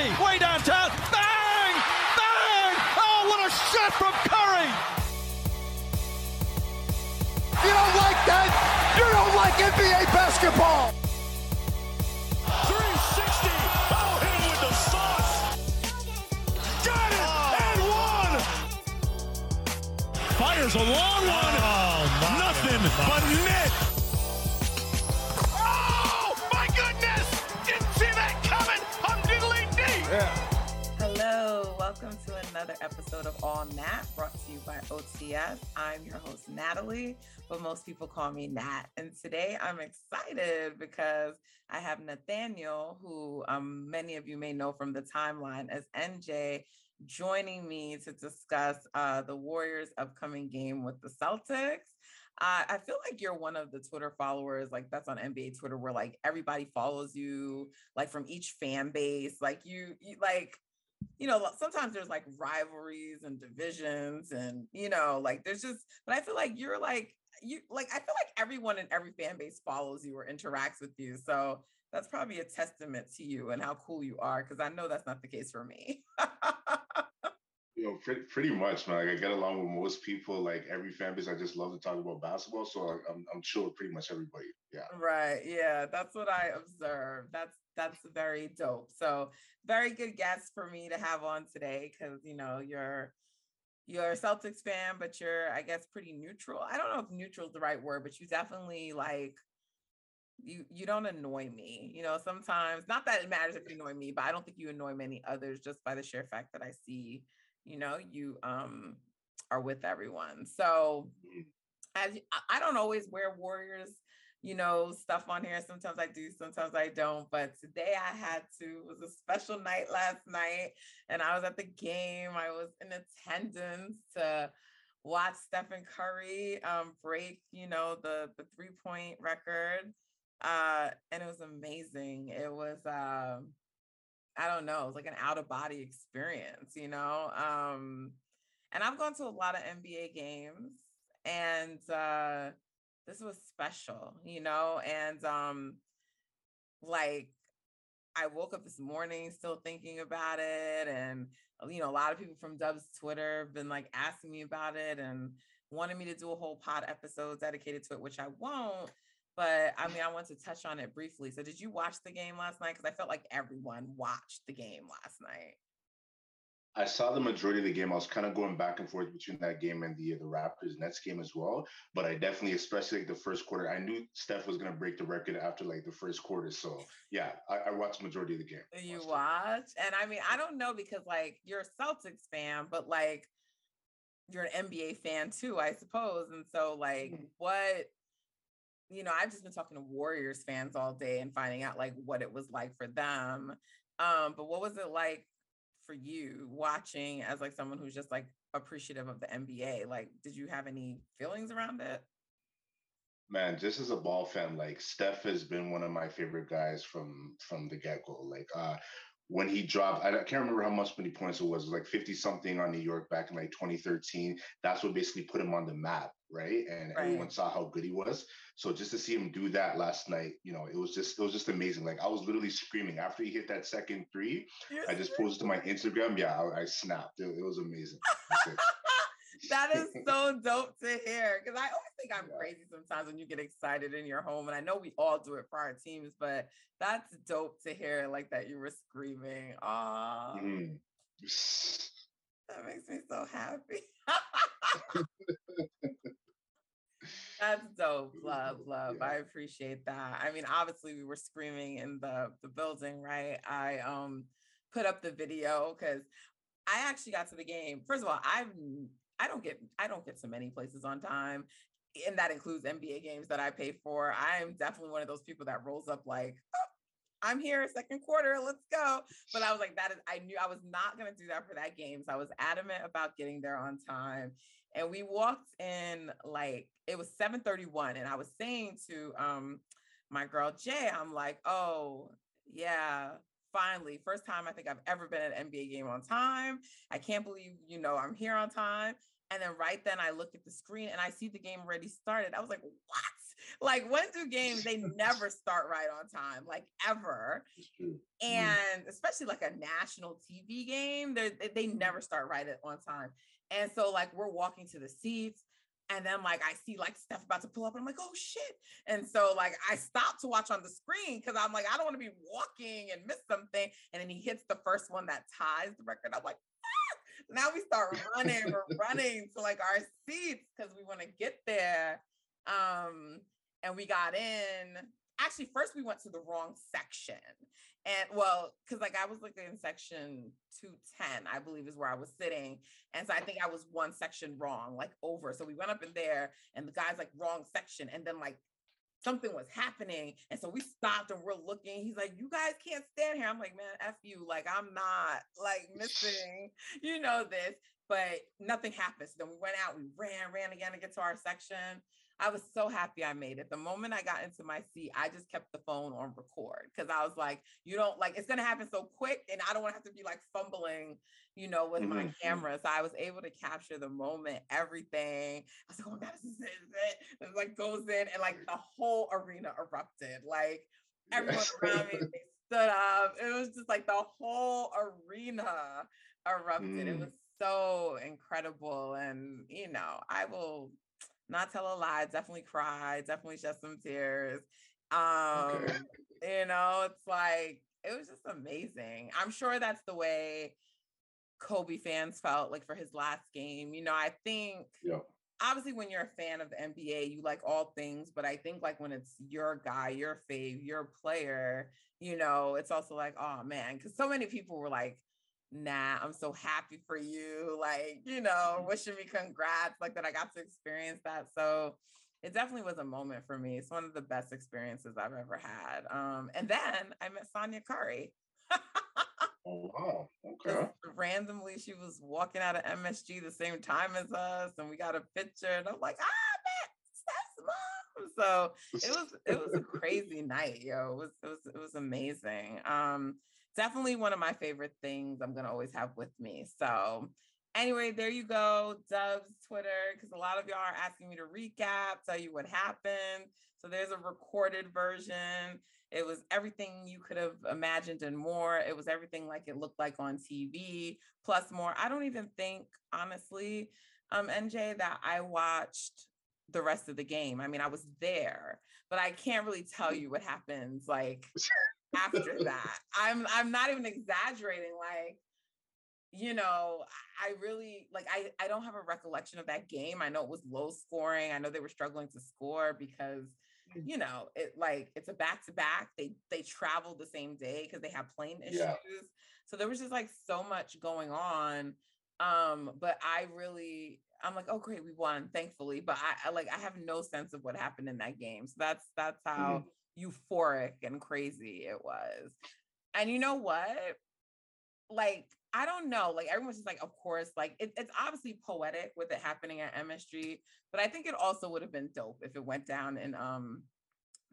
Curry, way downtown. Bang! Bang! Oh, what a shot from Curry! You don't like that? You don't like NBA basketball! 360! Oh, hit him with the sauce! Got it! And one! Fires a long one! Another episode of All Nat brought to you by OTS. I'm your host, Natalie, but most people call me Nat. And today I'm excited because I have Nathanael, who um, many of you may know from the timeline as NJ, joining me to discuss uh, the Warriors' upcoming game with the Celtics. Uh, I feel like you're one of the Twitter followers, like that's on NBA Twitter, where like everybody follows you, like from each fan base. Like you, you like you know, sometimes there's like rivalries and divisions and, you know, like there's just, but I feel like you're like, you like, I feel like everyone in every fan base follows you or interacts with you. So that's probably a testament to you and how cool you are. Cause I know that's not the case for me. You know, pretty, pretty much, man. Like I get along with most people. Like every fan base, I just love to talk about basketball. So I'm I'm chill with pretty much everybody. Yeah. right. Yeah. That's what I observe. That's, that's very dope. So very good guest for me to have on today. Cause you know, you're, you're a Celtics fan, but you're, I guess, pretty neutral. I don't know if neutral is the right word, but you definitely like you you don't annoy me. You know, sometimes not that it matters if you annoy me, but I don't think you annoy many others just by the sheer fact that I see, you know, you um are with everyone. So as I- I don't always wear Warriors, you know, stuff on here. Sometimes I do, sometimes I don't. But today I had to. It was a special night last night, and I was at the game. I was in attendance to watch Stephen Curry um, break, you know, the the three point record, uh, and it was amazing. It was. Um, I don't know, it was like an out of body experience, you know. Um, and I've gone to a lot of NBA games, and uh, this was special, you know. And um, like, I woke up this morning still thinking about it, and you know, a lot of people from Dub's Twitter have been like asking me about it and wanted me to do a whole pod episode dedicated to it, which I won't. But I mean, I want to touch on it briefly. So, did you watch the game last night? Because I felt like everyone watched the game last night. I saw the majority of the game. I was kind of going back and forth between that game and the the Raptors Nets game as well. But I definitely, especially like the first quarter, I knew Steph was gonna break the record after like the first quarter. So yeah, I, I watched majority of the game. You Watched and I mean, I don't know because like you're a Celtics fan, but like you're an NBA fan too, I suppose. And so, like, Mhm. what you know, I've just been talking to Warriors fans all day and finding out like what it was like for them. Um, but what was it like for you watching as like someone who's just like appreciative of the NBA? Like, did you have any feelings around it? Man, just as a ball fan, like Steph has been one of my favorite guys from from the get go. Like uh when he dropped, I can't remember how much many points it was, it was like 50 something on New York back in like 2013. That's what basically put him on the map, right? And everyone saw how good he was. So just to see him do that last night, you know, it was just it was just amazing. Like I was literally screaming after he hit that second three. I just posted to my Instagram. Yeah, I, I snapped. It, it was amazing. That is so dope to hear because I always think I'm Yeah. crazy sometimes when you get excited in your home, and I know we all do it for our teams, but that's dope to hear like that you were screaming. Oh, Mhm. that makes me so happy. That's dope. Love, love. Yeah. I appreciate that. I mean, obviously we were screaming in the the building, right? I um put up the video because I actually got to the game. First of all, I've I don't get I don't get to many places on time. And that includes NBA games that I pay for. I'm definitely one of those people that rolls up like, oh, I'm here, second quarter, let's go. But I was like, that is, I knew I was not going to do that for that game. So I was adamant about getting there on time. And we walked in like, it was 731. And I was saying to um my girl Jay, I'm like, oh, yeah, finally, first time I think I've ever been at an NBA game on time. I can't believe, you know, I'm here on time. And then right then I look at the screen and I see the game already started. I was like, what? like when do games they never start right on time, like ever. Mm. And especially like a national TV game, they they never start right on time. And so like we're walking to the seats and then like I see like Steph about to pull up and I'm like, oh shit. And so like I stop to watch on the screen because I'm like, I don't want to be walking and miss something. And then he hits the first one that ties the record. I'm like, ah! now we start running, we're running to like our seats because we want to get there. Um, and we got in. Actually, first we went to the wrong section. And well, because like I was like in section 210, I believe is where I was sitting. And so I think I was one section wrong, like over. So we went up in there and the guy's like wrong section. And then like something was happening. And so we stopped and we're looking. He's like, You guys can't stand here. I'm like, Man, F you. Like, I'm not like missing, you know, this. But nothing happens. So then we went out, we ran, ran again to get to our section. I was so happy I made it. The moment I got into my seat, I just kept the phone on record because I was like, you don't like it's gonna happen so quick, and I don't want to have to be like fumbling, you know, with mm-hmm. my camera. So I was able to capture the moment, everything. I was like, oh my god, this is it. it. it like goes in, and like the whole arena erupted. Like everyone around me, they stood up. It was just like the whole arena erupted. Mm. It was so incredible, and you know, I will not tell a lie, definitely cry, definitely shed some tears. Um, okay. you know, it's like it was just amazing. I'm sure that's the way Kobe fans felt like for his last game. You know, I think yeah. obviously when you're a fan of the NBA, you like all things, but I think like when it's your guy, your fave, your player, you know, it's also like, oh man, because so many people were like, nah, I'm so happy for you. Like, you know, mm-hmm. wishing me congrats, like that I got to experience that. So it definitely was a moment for me. It's one of the best experiences I've ever had. Um, and then I met Sonya Curry. oh, wow. Okay. Just randomly, she was walking out of MSG the same time as us, and we got a picture. And I'm like, ah, man, Steph's mom. So it was it was a crazy night, yo. It was it was it was amazing. Um, definitely one of my favorite things I'm gonna always have with me. So anyway, there you go, Dubs Twitter, because a lot of y'all are asking me to recap, tell you what happened. So there's a recorded version. It was everything you could have imagined and more. It was everything like it looked like on TV, plus more. I don't even think, honestly, um, NJ, that I watched the rest of the game. I mean, I was there, but I can't really tell you what happens like after that. I'm I'm not even exaggerating. Like, you know, I really like I I don't have a recollection of that game. I know it was low scoring. I know they were struggling to score because mm. you know it like it's a back to back. They they traveled the same day because they have plane issues. Yeah. So there was just like so much going on. Um, but I really I'm like, oh great, we won, thankfully. But I, I like I have no sense of what happened in that game. So that's that's how mm-hmm euphoric and crazy it was. And you know what? Like, I don't know. Like everyone's just like, of course, like it, it's obviously poetic with it happening at MSG, but I think it also would have been dope if it went down in um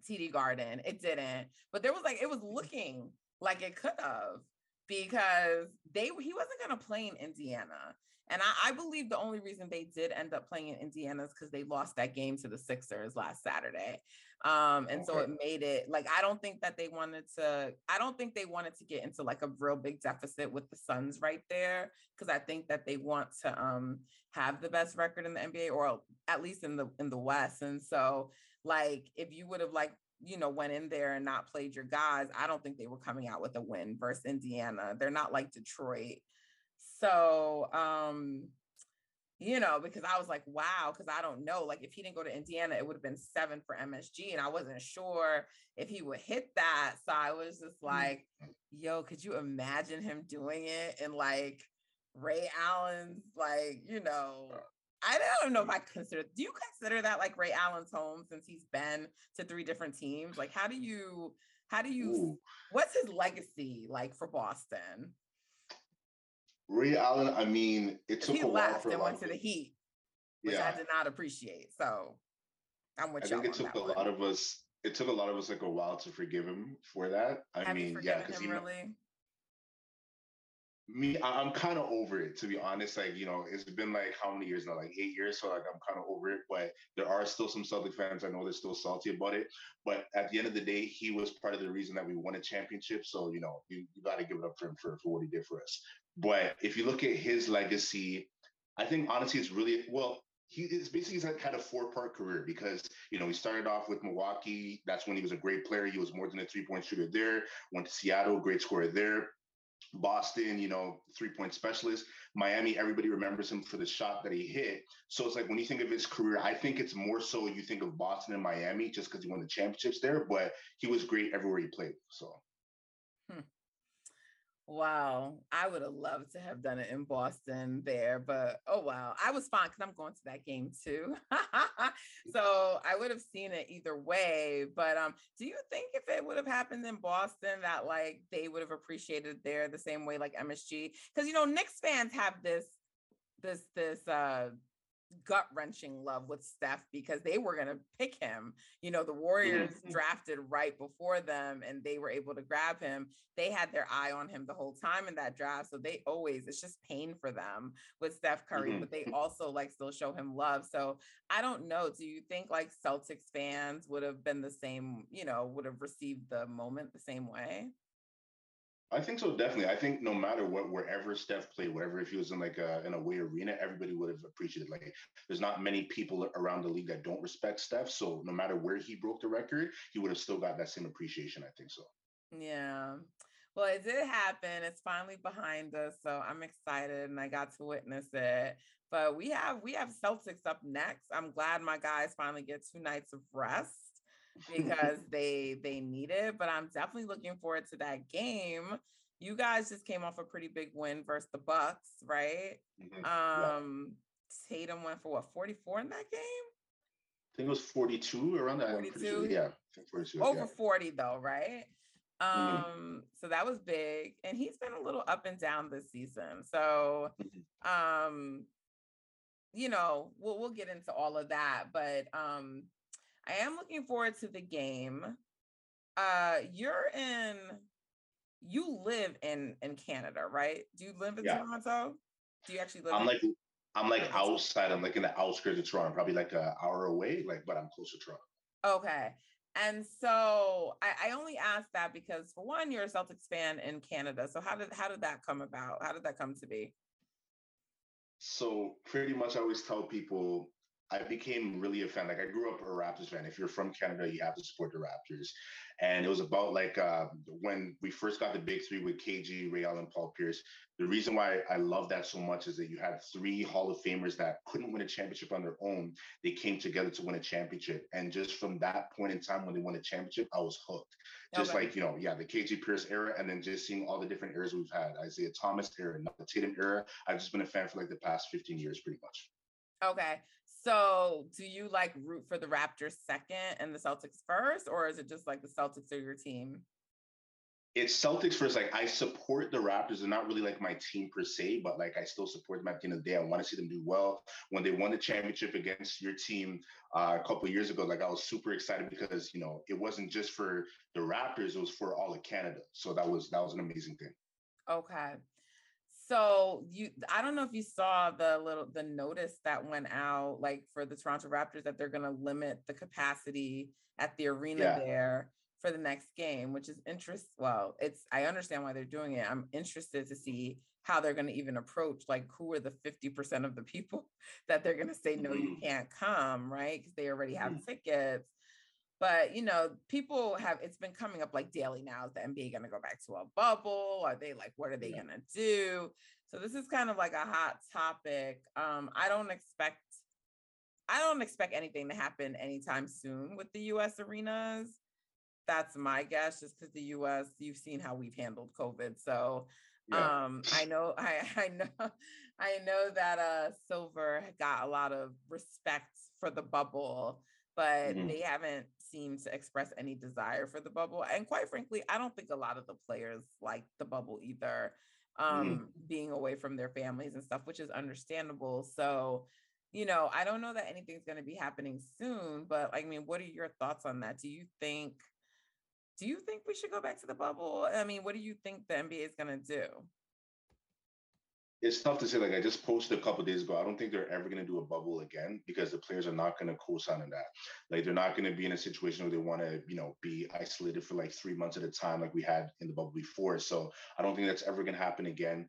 TD Garden. It didn't, but there was like it was looking like it could have because they he wasn't gonna play in Indiana. And I, I, believe the only reason they did end up playing in Indiana is because they lost that game to the Sixers last Saturday. Um, and okay. so it made it like I don't think that they wanted to, I don't think they wanted to get into like a real big deficit with the Suns right there. Cause I think that they want to um have the best record in the NBA or at least in the in the West. And so like if you would have like you know, went in there and not played your guys, I don't think they were coming out with a win versus Indiana. They're not like Detroit. So, um, you know, because I was like, wow, because I don't know. Like, if he didn't go to Indiana, it would have been seven for MSG. And I wasn't sure if he would hit that. So I was just mm. like, yo, could you imagine him doing it? And like Ray Allen's, like, you know, I don't know if I consider, do you consider that like Ray Allen's home since he's been to three different teams? Like, how do you, how do you, Ooh. what's his legacy like for Boston? Ray Allen, I mean, it took he a while for and went to the Heat, which yeah. I did not appreciate. So I'm with you. I think it took a one. lot of us. It took a lot of us like a while to forgive him for that. I Have mean, yeah, because he really. Me, I'm kind of over it to be honest. Like, you know, it's been like how many years now? Like eight years. So like I'm kind of over it. But there are still some Celtic fans. I know they're still salty about it. But at the end of the day, he was part of the reason that we won a championship. So, you know, you, you gotta give it up for him for, for what he did for us. But if you look at his legacy, I think honestly it's really well, he is basically he's had kind of four part career because you know he started off with Milwaukee. That's when he was a great player. He was more than a three point shooter there. Went to Seattle, great scorer there. Boston, you know, three point specialist. Miami, everybody remembers him for the shot that he hit. So it's like when you think of his career, I think it's more so you think of Boston and Miami just because he won the championships there, but he was great everywhere he played. So hmm. Wow, I would have loved to have done it in Boston there, but oh wow, I was fine because I'm going to that game too. so I would have seen it either way. But um, do you think if it would have happened in Boston that like they would have appreciated there the same way like MSG? Because you know, Knicks fans have this this this uh gut wrenching love with Steph because they were going to pick him. You know, the Warriors mm-hmm. drafted right before them and they were able to grab him. They had their eye on him the whole time in that draft. So they always, it's just pain for them with Steph Curry, mm-hmm. but they also like still show him love. So I don't know. Do you think like Celtics fans would have been the same, you know, would have received the moment the same way? I think so, definitely. I think no matter what, wherever Steph played, whatever if he was in like a an away arena, everybody would have appreciated. Like, there's not many people around the league that don't respect Steph. So no matter where he broke the record, he would have still got that same appreciation. I think so. Yeah. Well, it did happen. It's finally behind us, so I'm excited, and I got to witness it. But we have we have Celtics up next. I'm glad my guys finally get two nights of rest because they they need it. But I'm definitely looking forward to that game. You guys just came off a pretty big win versus the Bucks, right? Mm-hmm. Um, yeah. Tatum went for what 44 in that game. I think it was 42 around that. 42, sure. yeah, 42, over yeah. 40 though, right? Mm-hmm. Um, mm-hmm. so that was big, and he's been a little up and down this season. So, mm-hmm. um, you know, we'll we'll get into all of that, but um, I am looking forward to the game. Uh, you're in, you live in in Canada, right? Do you live in yeah. Toronto? Do you actually live? I'm in- like, I'm like outside. I'm like in the outskirts of Toronto, probably like an hour away. Like, but I'm close to Toronto. Okay. And so I, I, only asked that because for one, you're a Celtics fan in Canada. So how did how did that come about? How did that come to be? So pretty much I always tell people I became really a fan. Like I grew up a Raptors fan. If you're from Canada, you have to support the Raptors. And it was about like uh, when we first got the big three with KG, Ray Allen, Paul Pierce. The reason why I love that so much is that you had three Hall of Famers that couldn't win a championship on their own. They came together to win a championship. And just from that point in time when they won a championship, I was hooked. Just okay. like, you know, yeah, the KG Pierce era, and then just seeing all the different eras we've had. Isaiah Thomas era, not the Tatum era. I've just been a fan for like the past 15 years, pretty much. Okay. So, do you like root for the Raptors second and the Celtics first, or is it just like the Celtics are your team? It's Celtics first. Like I support the Raptors. They're not really like my team per se, but like I still support them at the end of the day. I want to see them do well. When they won the championship against your team uh, a couple years ago, like I was super excited because you know it wasn't just for the Raptors; it was for all of Canada. So that was that was an amazing thing. Okay. So you I don't know if you saw the little the notice that went out like for the Toronto Raptors that they're going to limit the capacity at the arena yeah. there for the next game, which is interest well, it's I understand why they're doing it. I'm interested to see how they're going to even approach like who are the 50% of the people that they're going to say no you mm-hmm. can't come, right? Cuz they already have mm-hmm. tickets. But you know, people have it's been coming up like daily now. Is the NBA gonna go back to a bubble? Are they like, what are they yeah. gonna do? So this is kind of like a hot topic. Um, I don't expect I don't expect anything to happen anytime soon with the US arenas. That's my guess, just because the US, you've seen how we've handled COVID. So yeah. um I know I I know I know that uh Silver got a lot of respect for the bubble, but mm-hmm. they haven't seem to express any desire for the bubble. And quite frankly, I don't think a lot of the players like the bubble either, mm-hmm. um, mm-hmm. being away from their families and stuff, which is understandable. So, you know, I don't know that anything's going to be happening soon, but I mean, what are your thoughts on that? Do you think, do you think we should go back to the bubble? I mean, what do you think the NBA is going to do? It's tough to say. Like I just posted a couple days ago, I don't think they're ever going to do a bubble again because the players are not going to co-sign on that. Like they're not going to be in a situation where they want to, you know, be isolated for like three months at a time, like we had in the bubble before. So I don't think that's ever going to happen again.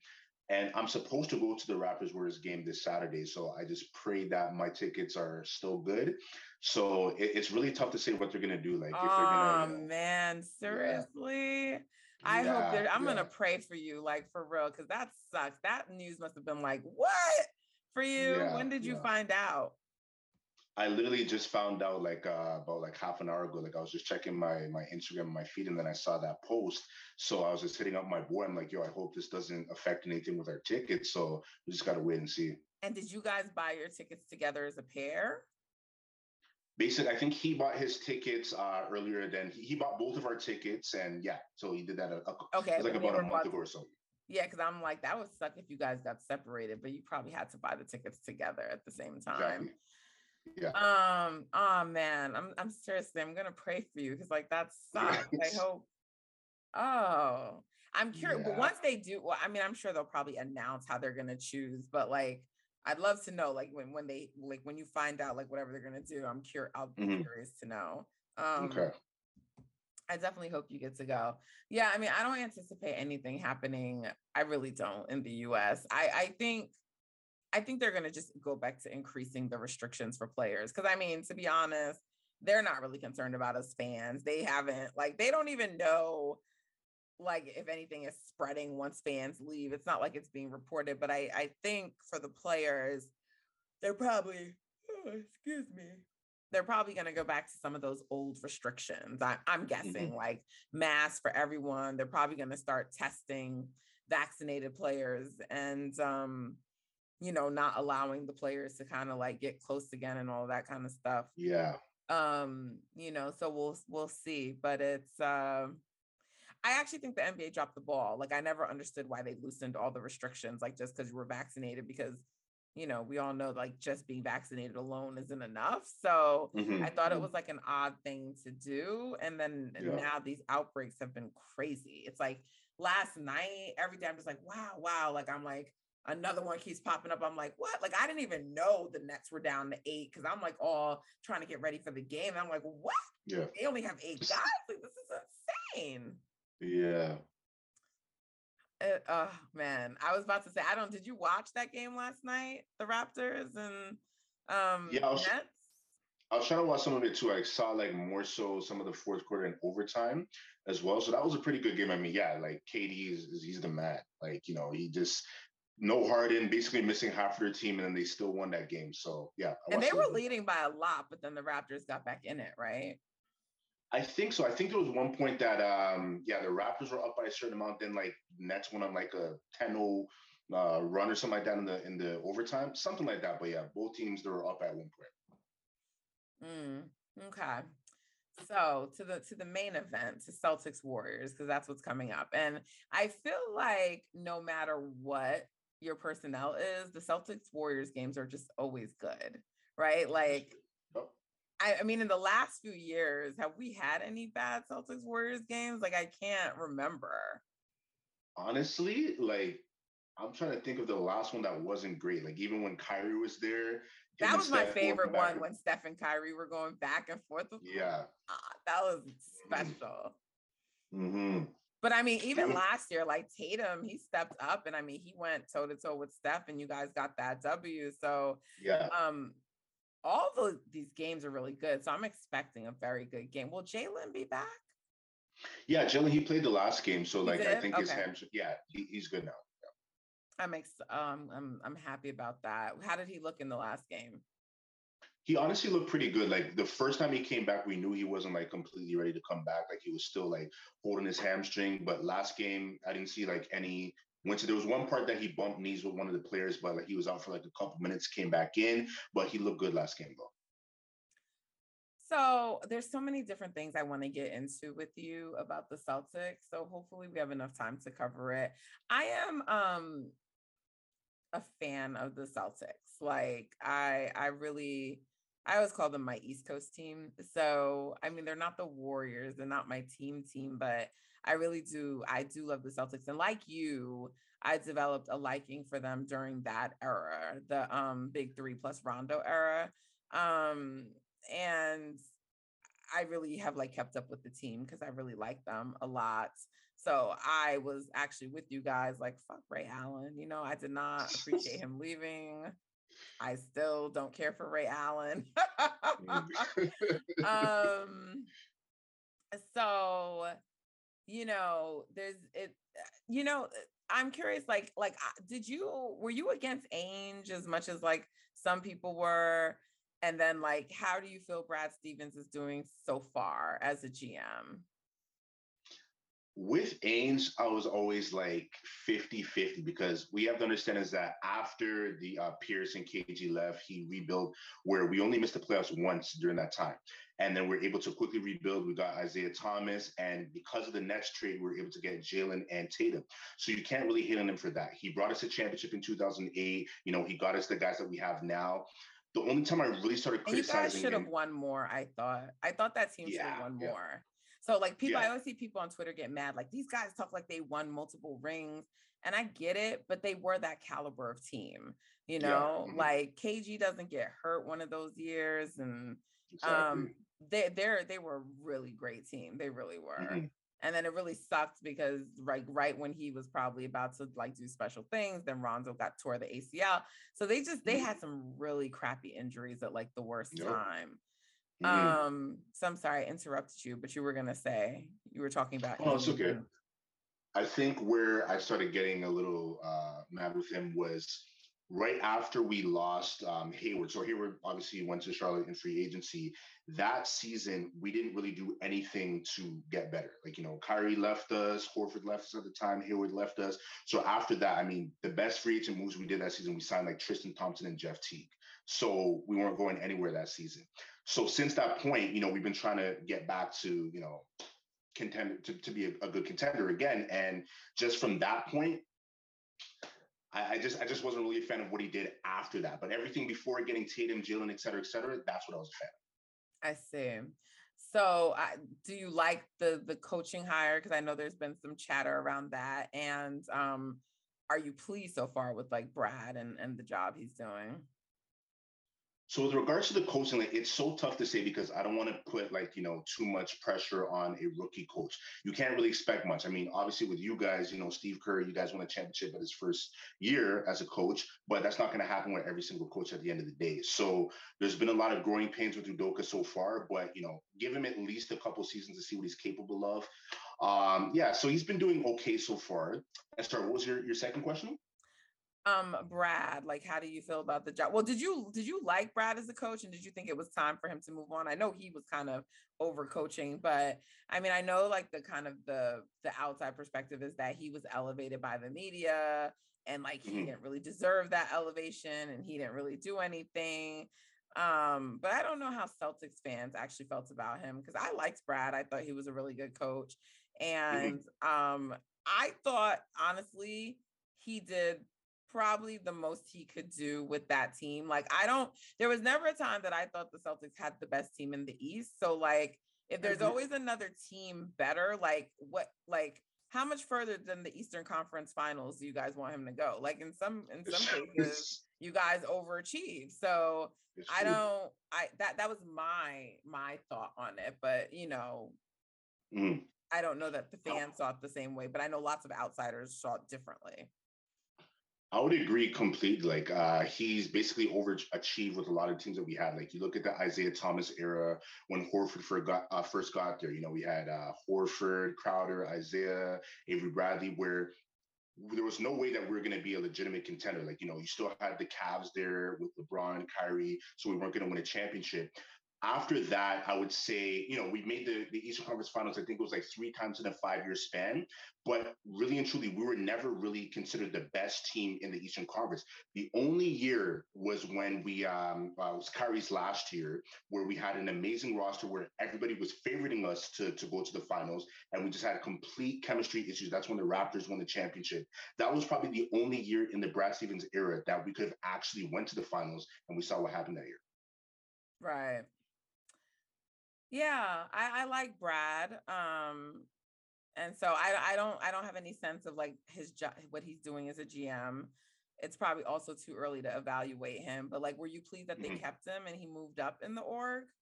And I'm supposed to go to the Raptors Warriors game this Saturday, so I just pray that my tickets are still good. So it, it's really tough to say what they're going to do. Like, if oh they're gonna, you know, man, seriously. Yeah. I yeah, hope that I'm yeah. gonna pray for you, like for real, because that sucks. That news must have been like, what for you? Yeah, when did you find out? I literally just found out like uh, about like half an hour ago. Like I was just checking my my Instagram, my feed, and then I saw that post. So I was just hitting up my boy. I'm like, yo, I hope this doesn't affect anything with our tickets. So we just gotta wait and see. And did you guys buy your tickets together as a pair? Basically, I think he bought his tickets uh, earlier than he, he bought both of our tickets, and yeah, so he did that. A, a, okay, like about a month ago or so. Yeah, because I'm like that would suck if you guys got separated, but you probably had to buy the tickets together at the same time. Exactly. Yeah. Um. Oh man, I'm I'm seriously I'm gonna pray for you because like that sucks. I hope. Oh, I'm curious. Yeah. But once they do, well, I mean, I'm sure they'll probably announce how they're gonna choose. But like, I'd love to know, like when when they like when you find out like whatever they're gonna do. I'm curious. I'll be mm-hmm. curious to know. Um, okay. I definitely hope you get to go. Yeah, I mean, I don't anticipate anything happening. I really don't in the U.S. I I think I think they're gonna just go back to increasing the restrictions for players. Because I mean, to be honest, they're not really concerned about us fans. They haven't like they don't even know like if anything is spreading once fans leave. It's not like it's being reported, but I I think for the players, they're probably oh, excuse me. They're probably going to go back to some of those old restrictions. I, am guessing, mm-hmm. like masks for everyone. They're probably going to start testing vaccinated players and, um, you know, not allowing the players to kind of like get close again and all that kind of stuff. Yeah. Um, you know, so we'll we'll see, but it's um. I actually think the NBA dropped the ball. Like I never understood why they loosened all the restrictions, like just because you were vaccinated, because you know, we all know like just being vaccinated alone isn't enough. So mm-hmm. I thought it mm-hmm. was like an odd thing to do. And then yeah. now these outbreaks have been crazy. It's like last night, every day I'm just like, wow, wow. Like I'm like, another one keeps popping up. I'm like, what? Like I didn't even know the Nets were down to eight because I'm like all trying to get ready for the game. And I'm like, what? Yeah. They only have eight guys. Like this is insane. Yeah. It, oh man, I was about to say I don't. Did you watch that game last night? The Raptors and um yeah, I was, Nets. I was trying to watch some of it too. I saw like more so some of the fourth quarter and overtime as well. So that was a pretty good game. I mean, yeah, like KD is, he's the man. Like you know, he just no Harden, basically missing half of their team, and then they still won that game. So yeah, and they were leading by a lot, but then the Raptors got back in it, right? I think so. I think there was one point that um yeah, the Raptors were up by a certain amount, then like Nets went on like a 10-0 uh, run or something like that in the in the overtime, something like that. But yeah, both teams they were up at one point. Mm, okay. So to the to the main event, to Celtics Warriors, because that's what's coming up. And I feel like no matter what your personnel is, the Celtics Warriors games are just always good, right? Like I, I, mean, in the last few years, have we had any bad Celtics Warriors games? Like, I can't remember. Honestly, like, I'm trying to think of the last one that wasn't great. Like, even when Kyrie was there. That was my favorite one when Steph and Kyrie were going back and forth. Yeah. Ah, that was special. Mm-hmm. But I mean, even last year, like Tatum, he stepped up and I mean, he went toe to toe with Steph and you guys got that W. So, yeah. Um, all the, these games are really good. So I'm expecting a very good game. Will Jaylen be back? Yeah, Jaylen, he played the last game. So like I think okay. his hamstring, yeah, he, he's good now. Yeah. I'm ex- um I'm I'm happy about that. How did he look in the last game? He honestly looked pretty good. Like the first time he came back, we knew he wasn't like completely ready to come back. Like he was still like holding his hamstring. But last game, I didn't see like any Went to there was one part that he bumped knees with one of the players, but like he was out for like a couple minutes, came back in, but he looked good last game though. So there's so many different things I want to get into with you about the Celtics. So hopefully we have enough time to cover it. I am um a fan of the Celtics. Like I I really I always call them my East Coast team. So I mean they're not the Warriors, they're not my team team, but I really do. I do love the Celtics. And like you, I developed a liking for them during that era, the um big three plus Rondo era. Um, and I really have like kept up with the team because I really like them a lot. So I was actually with you guys, like fuck Ray Allen. You know, I did not appreciate him leaving. I still don't care for Ray Allen. Mm. um, so you know, there's it. Uh, you know, uh, I'm curious. Like, like, uh, did you were you against Ainge as much as like some people were? And then, like, how do you feel Brad Stevens is doing so far as a GM? With Ainge, I was always like 50 50 because we have to understand is that after the uh, Pierce and KG left, he rebuilt where we only missed the playoffs once during that time. And then we're able to quickly rebuild. We got Isaiah Thomas. And because of the next trade, we were able to get Jaylen and Tatum. So you can't really hate on him for that. He brought us a championship in 2008. You know, he got us the guys that we have now. The only time I really started criticizing and you guys should have won more. I thought. I thought that team yeah, should have won yeah. more. So like people, yeah. I always see people on Twitter get mad. Like these guys talk like they won multiple rings, and I get it, but they were that caliber of team. You know, yeah. mm-hmm. like KG doesn't get hurt one of those years, and exactly. um, they they're they were a really great team. They really were. Mm-hmm. And then it really sucked because like right when he was probably about to like do special things, then Rondo got tore the ACL. So they just they mm-hmm. had some really crappy injuries at like the worst yep. time. Mm-hmm. Um, so I'm sorry I interrupted you, but you were gonna say you were talking about. Oh, it's okay. I think where I started getting a little uh, mad with him was right after we lost um, Hayward. So Hayward obviously went to Charlotte in free agency. That season, we didn't really do anything to get better. Like, you know, Kyrie left us, Horford left us at the time, Hayward left us. So after that, I mean, the best free agent moves we did that season, we signed like Tristan Thompson and Jeff Teague. So we weren't going anywhere that season. So since that point, you know, we've been trying to get back to, you know, contend to, to be a, a good contender again. And just from that point, I, I, just I just wasn't really a fan of what he did after that. But everything before getting Tatum, Jaylen, et cetera, et cetera, that's what I was a fan of. I see. So, I, do you like the the coaching hire? Because I know there's been some chatter around that. And um, are you pleased so far with like Brad and and the job he's doing? So with regards to the coaching, like it's so tough to say because I don't want to put like you know too much pressure on a rookie coach. You can't really expect much. I mean, obviously with you guys, you know Steve Kerr, you guys won a championship at his first year as a coach, but that's not going to happen with every single coach at the end of the day. So there's been a lot of growing pains with Udoka so far, but you know, give him at least a couple seasons to see what he's capable of. Um, yeah, so he's been doing okay so far. And. What was your your second question? Um Brad, like how do you feel about the job? Well, did you did you like Brad as a coach and did you think it was time for him to move on? I know he was kind of over coaching, but I mean, I know like the kind of the the outside perspective is that he was elevated by the media and like he mm-hmm. didn't really deserve that elevation and he didn't really do anything. Um, but I don't know how Celtics fans actually felt about him because I liked Brad. I thought he was a really good coach. Mm-hmm. And um, I thought honestly he did probably the most he could do with that team. Like I don't there was never a time that I thought the Celtics had the best team in the East. So like if there's mm-hmm. always another team better, like what like how much further than the Eastern Conference Finals do you guys want him to go? Like in some in some cases you guys overachieve. So I don't I that that was my my thought on it, but you know mm. I don't know that the fans saw it the same way, but I know lots of outsiders saw it differently. I would agree completely. Like uh, he's basically overachieved with a lot of teams that we had. Like you look at the Isaiah Thomas era when Horford uh, first got there. You know, we had uh, Horford, Crowder, Isaiah, Avery Bradley, where there was no way that we are going to be a legitimate contender. Like, you know, you still had the Cavs there with LeBron, Kyrie, so we weren't going to win a championship after that, I would say, you know, we made the, the Eastern Conference Finals, I think it was like three times in a five year span. But really and truly, we were never really considered the best team in the Eastern Conference. The only year was when we, um, uh, was Kyrie's last year, where we had an amazing roster where everybody was favoriting us to, to go to the finals. And we just had complete chemistry issues. That's when the Raptors won the championship. That was probably the only year in the Brad Stevens era that we could have actually went to the finals and we saw what happened that year. Right. Yeah, I, I like Brad. Um, And so I I don't I don't have any sense of like his job what he's doing as a GM. It's probably also too early to evaluate him. But like, were you pleased that they Mhm. kept him and he moved up in the org?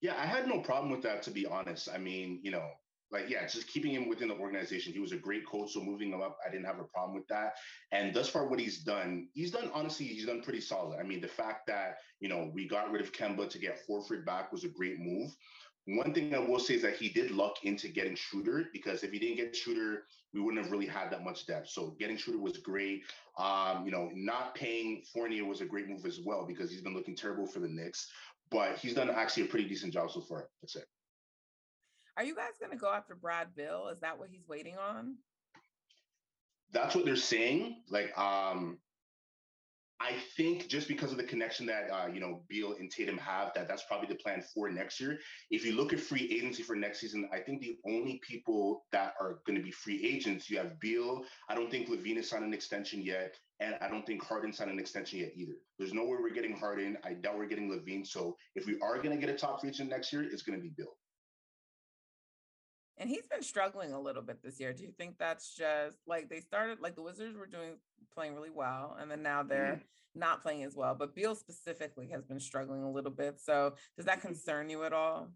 Yeah, I had no problem with that, to be honest. I mean, you know, like, yeah, just keeping him within the organization. He was a great coach, so moving him up, I didn't have a problem with that. And thus far, what he's done, he's done, honestly, he's done pretty solid. I mean, the fact that, you know, we got rid of Kemba to get Horford back was a great move. One thing I will say is that he did luck into getting Schroeder because if he didn't get Schroeder, we wouldn't have really had that much depth. So getting Schroeder was great. Um, you know, not paying Fournier was a great move as well because he's been looking terrible for the Knicks. But he's done actually a pretty decent job so far. That's it. Are you guys going to go after Brad Beal? Is that what he's waiting on? That's what they're saying. Like, um, I think just because of the connection that uh, you know Beal and Tatum have, that that's probably the plan for next year. If you look at free agency for next season, I think the only people that are going to be free agents, you have Beal. I don't think LaVine signed an extension yet, and I don't think Harden signed an extension yet either. There's no way we're getting Harden. I doubt we're getting LaVine. So if we are going to get a top free agent next year, it's going to be Beal. And he's been struggling a little bit this year. Do you think that's just like they started like the Wizards were doing playing really well, and then now they're mm-hmm. not playing as well. But Beal specifically has been struggling a little bit. So does that mm-hmm. concern you at all?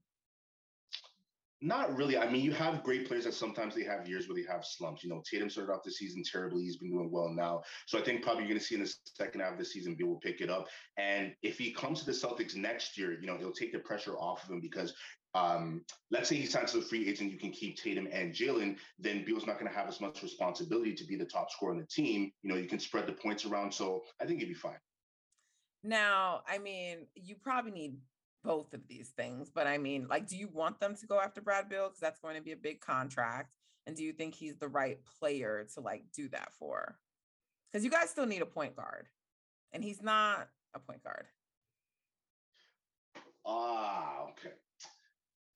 Not really. I mean, you have great players that sometimes they have years where they have slumps. You know, Tatum started off the season terribly. He's been doing well now. So I think probably you're going to see in the second half of the season, Beal will pick it up. And if he comes to the Celtics next year, you know, he'll take the pressure off of him because um, let's say he signs as a free agent, you can keep Tatum and Jaylen, then Beal's not going to have as much responsibility to be the top scorer on the team. You know, you can spread the points around. So I think he'd be fine. Now, I mean, you probably need both of these things, but I mean, like, do you want them to go after Brad Beal? Because that's going to be a big contract. And do you think he's the right player to like do that for? Because you guys still need a point guard, and he's not a point guard. Ah, okay.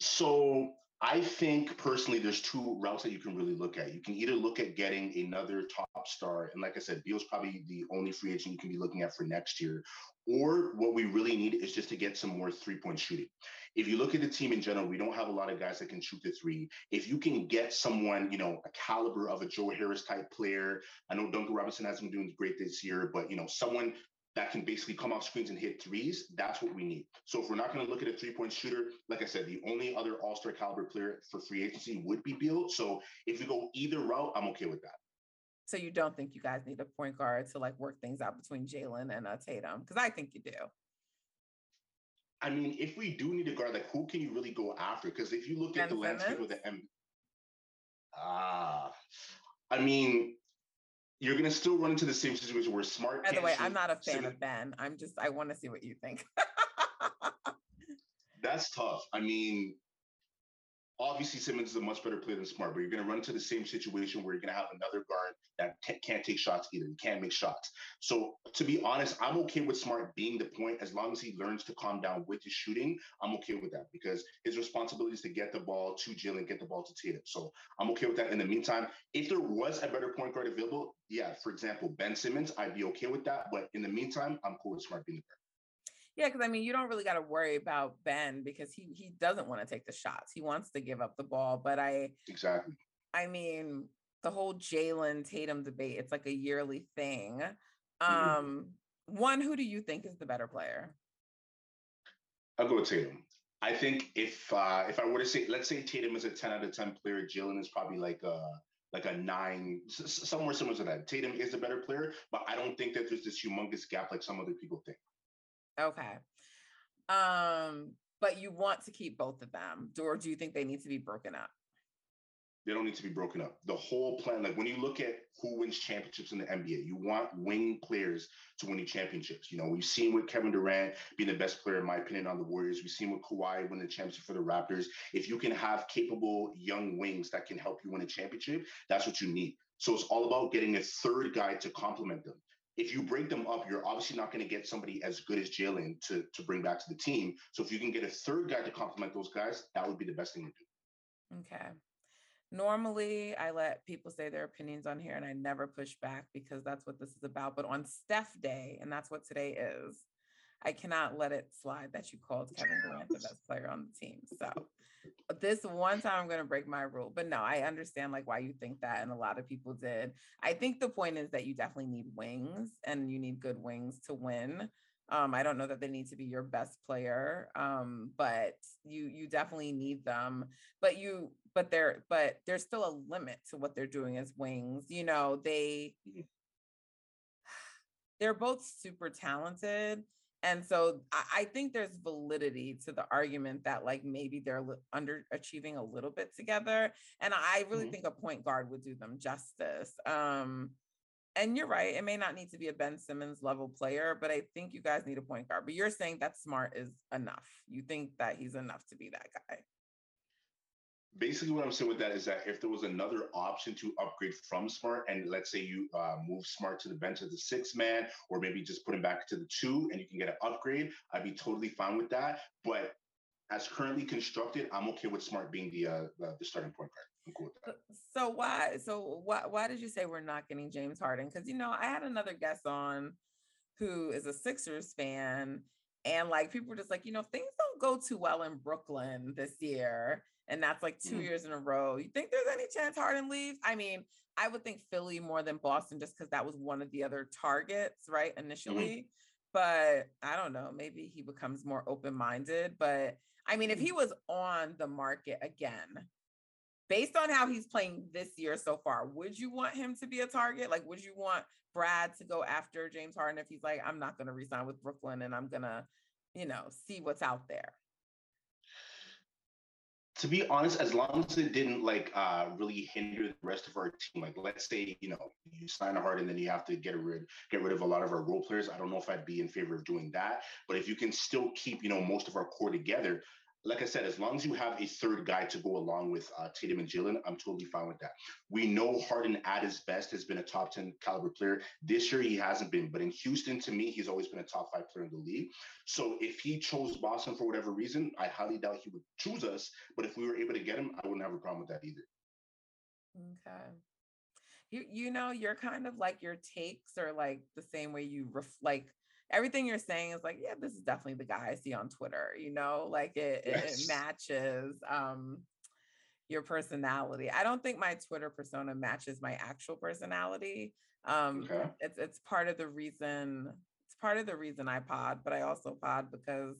So I think personally, there's two routes that you can really look at. You can either look at getting another top star, and like I said, Beal's probably the only free agent you can be looking at for next year. Or what we really need is just to get some more three point shooting. If you look at the team in general, we don't have a lot of guys that can shoot the three. If you can get someone, you know, a caliber of a Joe Harris type player, I know Duncan Robinson hasn't been doing great this year, but you know, someone that can basically come off screens and hit threes, that's what we need. So if we're not going to look at a three-point shooter, like I said, the only other all-star caliber player for free agency would be Beal. So if we go either route, I'm okay with that. So you don't think you guys need a point guard to like work things out between Jaylen and uh, Tatum? Because I think you do. I mean, if we do need a guard, like who can you really go after? Because if you look Ben at the landscape of the M, ah, I mean, you're gonna still run into the same situation where Smart. By the way, I'm not a fan of Ben. I'm just I want to see what you think. That's tough. I mean, obviously Simmons is a much better player than Smart, but you're going to run into the same situation where you're going to have another guard that t- can't take shots either. He can't make shots. So to be honest, I'm okay with Smart being the point as long as he learns to calm down with his shooting. I'm okay with that because his responsibility is to get the ball to Jaylen, get the ball to Tatum. So I'm okay with that. In the meantime, if there was a better point guard available, yeah, for example, Ben Simmons, I'd be okay with that. But in the meantime, I'm cool with Smart being the guard. Yeah, because I mean, you don't really got to worry about Ben because he he doesn't want to take the shots. He wants to give up the ball. But I Exactly. I mean, the whole Jaylen Tatum debate, it's like a yearly thing. Mhm. Um, one, who do you think is the better player? I'll go with Tatum. I think if uh, if I were to say, let's say Tatum is a ten out of ten player, Jaylen is probably like a like a nine, somewhere similar to that. Tatum is a better player, but I don't think that there's this humongous gap like some other people think. Okay. Um, but you want to keep both of them, or do you think they need to be broken up? They don't need to be broken up. The whole plan, like when you look at who wins championships in the NBA, you want wing players to win you championships. You know, we've seen with Kevin Durant being the best player, in my opinion, on the Warriors. We've seen with Kawhi win the championship for the Raptors. If you can have capable young wings that can help you win a championship, that's what you need. So it's all about getting a third guy to complement them. If you break them up, you're obviously not going to get somebody as good as Jaylen to, to bring back to the team. So if you can get a third guy to complement those guys, that would be the best thing to do. Okay. Normally, I let people say their opinions on here and I never push back because that's what this is about. But on Steph Day, and that's what today is, I cannot let it slide that you called Kevin Durant the best player on the team. So this one time I'm going to break my rule. But no, I understand like why you think that and a lot of people did. I think the point is that you definitely need wings and you need good wings to win. Um, I don't know that they need to be your best player, um, but you you definitely need them. But you but they're but there's still a limit to what they're doing as wings. You know, they mm. they're both super talented. And so I, I think there's validity to the argument that like maybe they're underachieving a little bit together. And I really mm-hmm. think a point guard would do them justice. Um, and you're right, it may not need to be a Ben Simmons level player, but I think you guys need a point guard. But you're saying that Smart is enough. You think that he's enough to be that guy. Basically, what I'm saying with that is that if there was another option to upgrade from Smart, and let's say you uh, move Smart to the bench as a six man, or maybe just put him back to the two, and you can get an upgrade, I'd be totally fine with that. But as currently constructed, I'm okay with Smart being the uh, the, the starting point guard. Cool so why? So why? Why did you say we're not getting James Harden? Because you know, I had another guest on who is a Sixers fan, and like people were just like, you know, things don't go too well in Brooklyn this year, and that's like 2 mm. years in a row. You think there's any chance Harden leaves? I mean, I would think Philly more than Boston, just because that was one of the other targets, right? Mm-hmm. Initially. Mm-hmm. But I don't know, maybe he becomes more open minded. But I mean, if he mm. was on the market again, based on how he's playing this year so far, would you want him to be a target? Like, would you want Brad to go after James Harden if he's like, I'm not going to resign with Brooklyn and I'm going to, you know, see what's out there? To be honest, as long as it didn't like uh, really hinder the rest of our team, like let's say you know you sign a Harden then you have to get rid get rid of a lot of our role players. I don't know if I'd be in favor of doing that, but if you can still keep you know most of our core together, like I said, as long as you have a third guy to go along with uh, Tatum and Jaylen, I'm totally fine with that. We know Harden at his best has been a top 10 caliber player. This year he hasn't been, but in Houston, to me, he's always been a top five player in the league. So if he chose Boston for whatever reason, I highly doubt he would choose us. But if we were able to get him, I wouldn't have a problem with that either. Okay. You you know, you're kind of like your takes are like the same way you ref like everything you're saying is like, yeah, this is definitely the guy I see on Twitter, you know, like it, yes. it matches um your personality. I don't think my Twitter persona matches my actual personality. Um okay. it's it's part of the reason it's part of the reason I pod, but I also pod because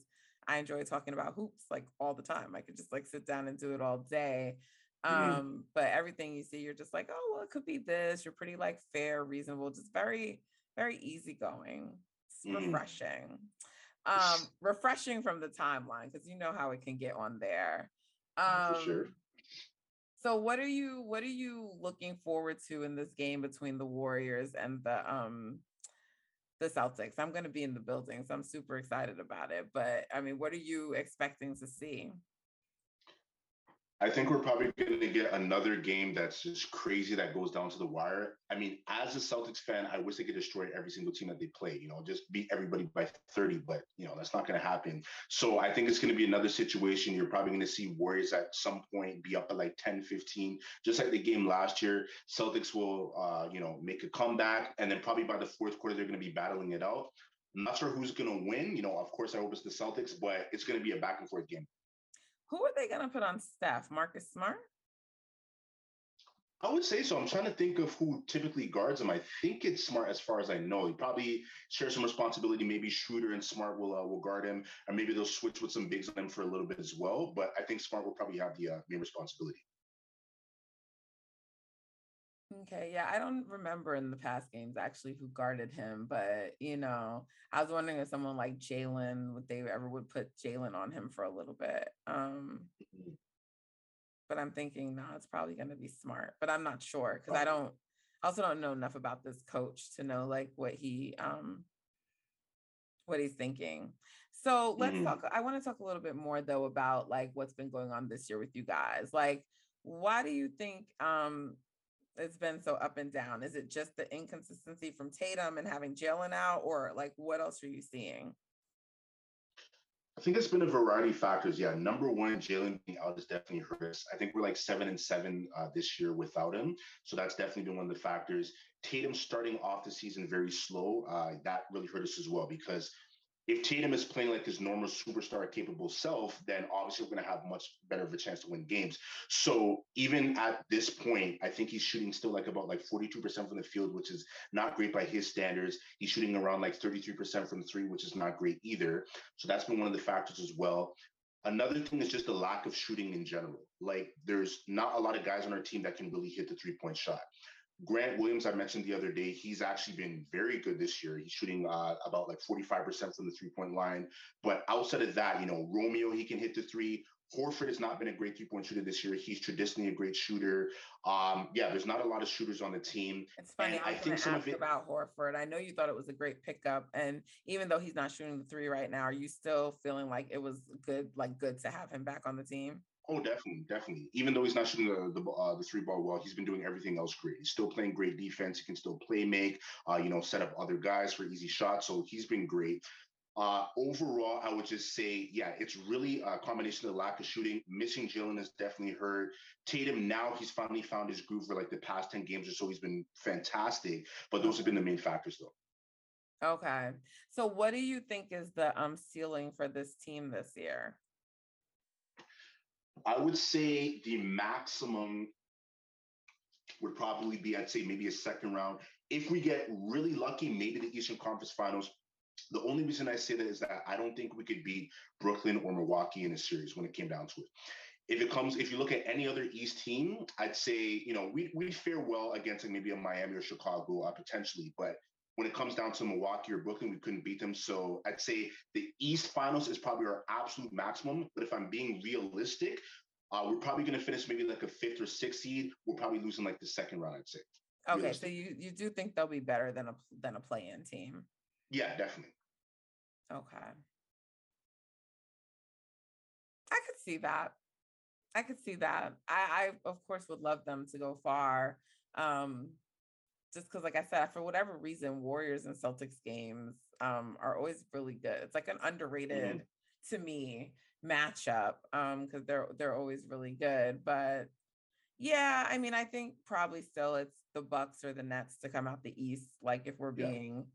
I enjoy talking about hoops like all the time. I could just like sit down and do it all day. Mm-hmm. Um, but everything you see, you're just like, oh, well, it could be this. You're pretty like fair, reasonable, just very, very easygoing. Refreshing. Um, refreshing from the timeline because you know how it can get on there. Um, For sure. So what are you what are you looking forward to in this game between the Warriors and the um the Celtics? I'm going to be in the building, so I'm super excited about it. But I mean, what are you expecting to see? I think we're probably going to get another game that's just crazy that goes down to the wire. I mean, as a Celtics fan, I wish they could destroy every single team that they play, you know, just beat everybody by 30, but, you know, that's not going to happen. So I think it's going to be another situation. You're probably going to see Warriors at some point be up at like 10, 15, just like the game last year. Celtics will, uh, you know, make a comeback. And then probably by the fourth quarter, they're going to be battling it out. I'm not sure who's going to win. You know, of course, I hope it's the Celtics, but it's going to be a back and forth game. Who are they going to put on Steph? Marcus Smart? I would say so. I'm trying to think of who typically guards him. I think it's Smart, as far as I know. He probably shares some responsibility. Maybe Schroeder and Smart will uh, will guard him, or maybe they'll switch with some bigs on him for a little bit as well. But I think Smart will probably have the uh, main responsibility. Okay, yeah, I don't remember in the past games actually who guarded him, but you know, I was wondering if someone like Jaylen would they ever would put Jaylen on him for a little bit. Um, mm-hmm. but I'm thinking, no, it's probably going to be Smart, but I'm not sure because I don't, I also don't know enough about this coach to know like what he, um, what he's thinking. So let's mm-hmm. talk. I want to talk a little bit more though about like what's been going on this year with you guys. Like, why do you think um it's been so up and down? Is it just the inconsistency from Tatum and having Jaylen out, or like what else are you seeing? I think it's been a variety of factors. Yeah, number one, Jaylen being out has definitely hurt us. I think we're like seven and seven uh, this year without him, so that's definitely been one of the factors. Tatum starting off the season very slow, uh, that really hurt us as well because if Tatum is playing like his normal superstar capable self, then obviously we're going to have much better of a chance to win games. So even at this point, I think he's shooting still like about like 42% from the field, which is not great by his standards. He's shooting around like 33% from three, which is not great either. So that's been one of the factors as well. Another thing is just the lack of shooting in general. Like there's not a lot of guys on our team that can really hit the three point shot. Grant Williams, I mentioned the other day, he's actually been very good this year. He's shooting uh, about like 45% from the three point line. But outside of that, you know, Romeo, he can hit the three. Horford has not been a great three point shooter this year. He's traditionally a great shooter. Um, yeah, there's not a lot of shooters on the team. It's funny. And I, I think some of it about Horford. I know you thought it was a great pickup, and even though he's not shooting the three right now, are you still feeling like it was good, like good to have him back on the team? Oh, definitely, definitely. Even though he's not shooting the the, uh, the three ball well, he's been doing everything else great. He's still playing great defense. He can still play make, uh, you know, set up other guys for easy shots. So he's been great. Uh, overall, I would just say, yeah, it's really a combination of lack of shooting. Missing Jaylen has definitely hurt. Tatum now he's finally found his groove for like the past ten games or so. He's been fantastic, but those have been the main factors though. Okay, so what do you think is the um ceiling for this team this year? I would say the maximum would probably be, I'd say maybe a second round. If we get really lucky, maybe the Eastern Conference Finals. The only reason I say that is that I don't think we could beat Brooklyn or Milwaukee in a series when it came down to it. If it comes, if you look at any other East team, I'd say you know we we fare well against maybe a Miami or Chicago uh, potentially, but when it comes down to Milwaukee or Brooklyn, we couldn't beat them. So I'd say the East Finals is probably our absolute maximum. But if I'm being realistic, uh, we're probably going to finish maybe like a fifth or sixth seed. We're probably losing like the second round. I'd say. Okay, so you you do think they'll be better than a than a play-in team? Yeah, definitely. Okay. I could see that. I could see that. I, I of course would love them to go far. Um, just because, like I said, for whatever reason, Warriors and Celtics games um, are always really good. It's like an underrated mm-hmm. to me matchup because um, they're they're always really good. But yeah, I mean, I think probably still it's the Bucks or the Nets to come out the East. Like if we're being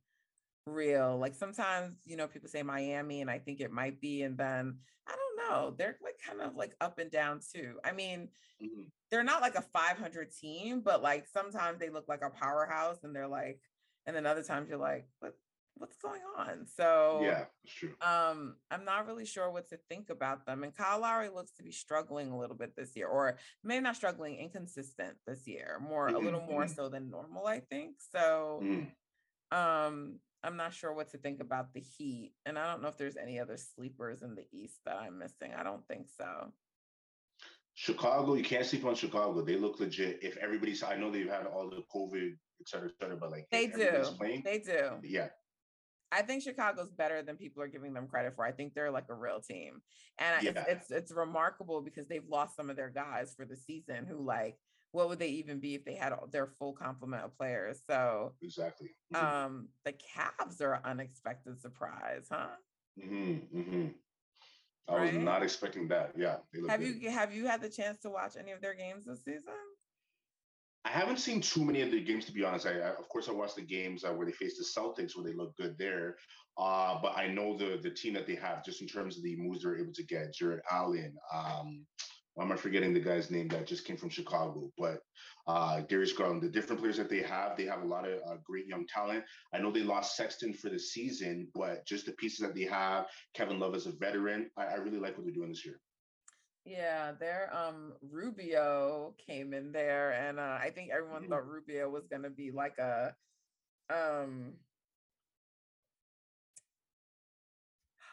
yeah. real, like sometimes you know people say Miami, and I think it might be, and then I don't know, they're like kind of like up and down too. I mean, mm-hmm they're not like a 500 team, but like sometimes they look like a powerhouse and they're like, and then other times you're like, what, what's going on? So yeah, true. Um, I'm not really sure what to think about them. And Kyle Lowry looks to be struggling a little bit this year, or maybe not struggling, inconsistent this year, more mm-hmm. a little more mm-hmm. so than normal, I think. So mm. um, I'm not sure what to think about the Heat, and I don't know if there's any other sleepers in the East that I'm missing. I don't think so. Chicago, you can't sleep on Chicago. They look legit. If everybody's, I know they've had all the COVID, et cetera, et cetera, but like they do, playing, they do. Yeah, I think Chicago's better than people are giving them credit for. I think they're like a real team, and yeah. it's, it's it's remarkable because they've lost some of their guys for the season. Who like, what would they even be if they had their full complement of players? So exactly. Mm-hmm. Um, the Cavs are an unexpected surprise, huh? Mm-hmm, mm-hmm. I right? was not expecting that. Yeah. Have good. you have you had the chance to watch any of their games this season? I haven't seen too many of the games to be honest. I, I of course I watched the games uh, where they faced the Celtics where they look good there. Uh, but I know the the team that they have just in terms of the moves they're able to get. Jarrett Allen, um, why am I forgetting the guy's name that just came from Chicago? But uh, Darius Garland, the different players that they have, they have a lot of uh, great young talent. I know they lost Sexton for the season, but just the pieces that they have, Kevin Love is a veteran, I, I really like what they're doing this year. Yeah, their um Rubio came in there, and uh, I think everyone mm-hmm. thought Rubio was going to be like a um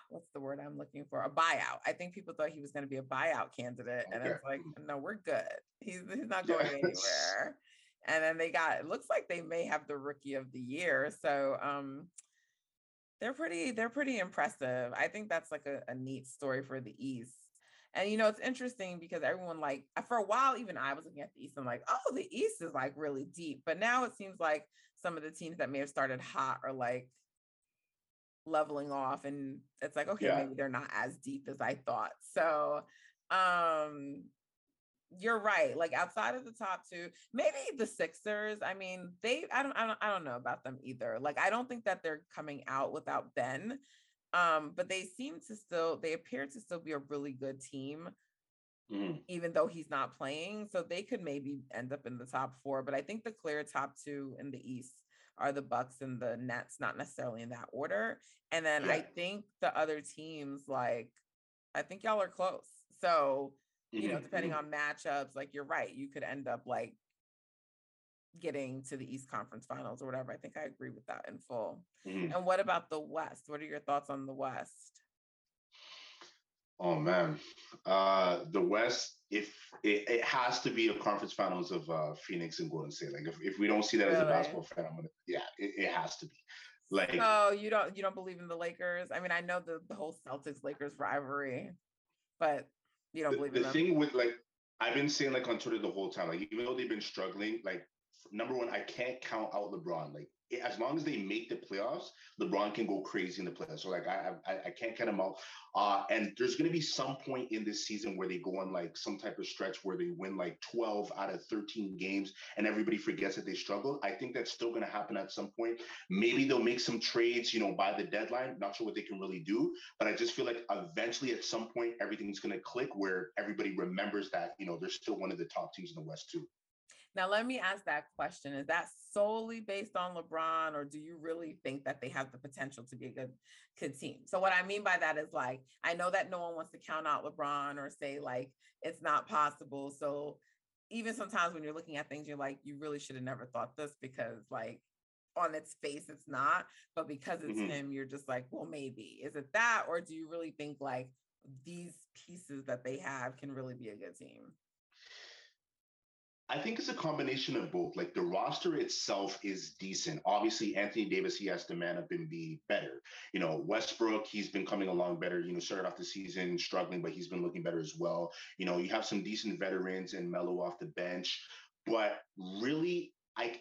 what's the word I'm looking for? A buyout. I think people thought he was going to be a buyout candidate, okay. and it's like, no, we're good. He's he's not going yes. anywhere. And then they got. It looks like they may have the rookie of the year. So um, they're pretty. They're pretty impressive. I think that's like a, a neat story for the East. And you know, it's interesting because everyone like for a while, even I was looking at the East and like, oh, the East is like really deep. But now it seems like some of the teams that may have started hot are like leveling off and it's like okay yeah. maybe they're not as deep as i thought so um you're right like outside of the top two maybe the sixers i mean they i don't i don't, I don't know about them either like i don't think that they're coming out without ben Um, but they seem to still they appear to still be a really good team. Mm. Even though he's not playing, so they could maybe end up in the top four. But I think the clear top two in the East are the Bucks and the Nets, not necessarily in that order. And then yeah. I think the other teams, like, I think y'all are close. So, you mm-hmm. know, depending mm-hmm. on matchups, like you're right, you could end up like getting to the East Conference Finals or whatever. I think I agree with that in full. Mm-hmm. And what about the West? What are your thoughts on the West? Oh man, uh, the West. If it, it, has to be a conference finals of uh, Phoenix and Golden State. Like if, if we don't see that really? as a basketball fan, I'm gonna yeah, it, it has to be. Like oh, you don't you don't believe in the Lakers? I mean, I know the the whole Celtics Lakers rivalry, but you don't the, believe the in them. thing with like I've been saying like on Twitter the whole time, like even though they've been struggling, like number one, I can't count out LeBron. Like as long as they make the playoffs, LeBron can go crazy in the playoffs. So like I I, I can't count him out. Uh, and there's gonna be some point in this season where they go on like some type of stretch where they win like 12 out of 13 games and everybody forgets that they struggled. I think that's still gonna happen at some point. Maybe they'll make some trades, you know, by the deadline. Not sure what they can really do, but I just feel like eventually at some point everything's gonna click where everybody remembers that you know they're still one of the top teams in the West too. Now, let me ask that question. Is that solely based on LeBron, or do you really think that they have the potential to be a good, good team? So, what I mean by that is like, I know that no one wants to count out LeBron or say like it's not possible. So, even sometimes when you're looking at things, you're like, you really should have never thought this because, like, on its face, it's not. But because it's mm-hmm. him, you're just like, well, maybe. Is it that? Or do you really think like these pieces that they have can really be a good team? I think it's a combination of both. Like the roster itself is decent. Obviously, Anthony Davis, he has to man up and be better. You know, Westbrook, he's been coming along better. You know, started off the season struggling, but he's been looking better as well. You know, you have some decent veterans and Melo off the bench. But really, I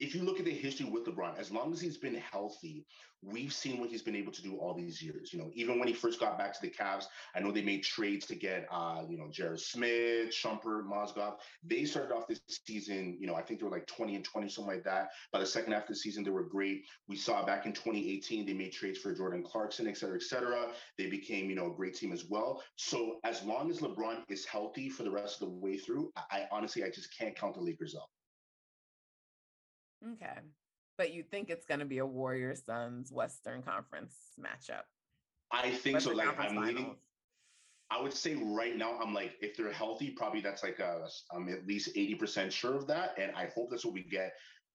if you look at the history with LeBron, as long as he's been healthy, we've seen what he's been able to do all these years. You know, even when he first got back to the Cavs, I know they made trades to get, uh, you know, J.R. Smith, Shumpert, Mozgov. They started off this season, you know, I think they were like 20 and 20, something like that. By the second half of the season, they were great. We saw back in 2018, they made trades for Jordan Clarkson, et cetera, et cetera. They became, you know, a great team as well. So as long as LeBron is healthy for the rest of the way through, I, I honestly, I just can't count the Lakers out. Okay. But you think it's going to be a Warriors Suns Western Conference matchup? I think Western so. Like I'm leaning. I would say right now, I'm like, if they're healthy, probably that's like a, I'm at least 80% sure of that. And I hope that's what we get.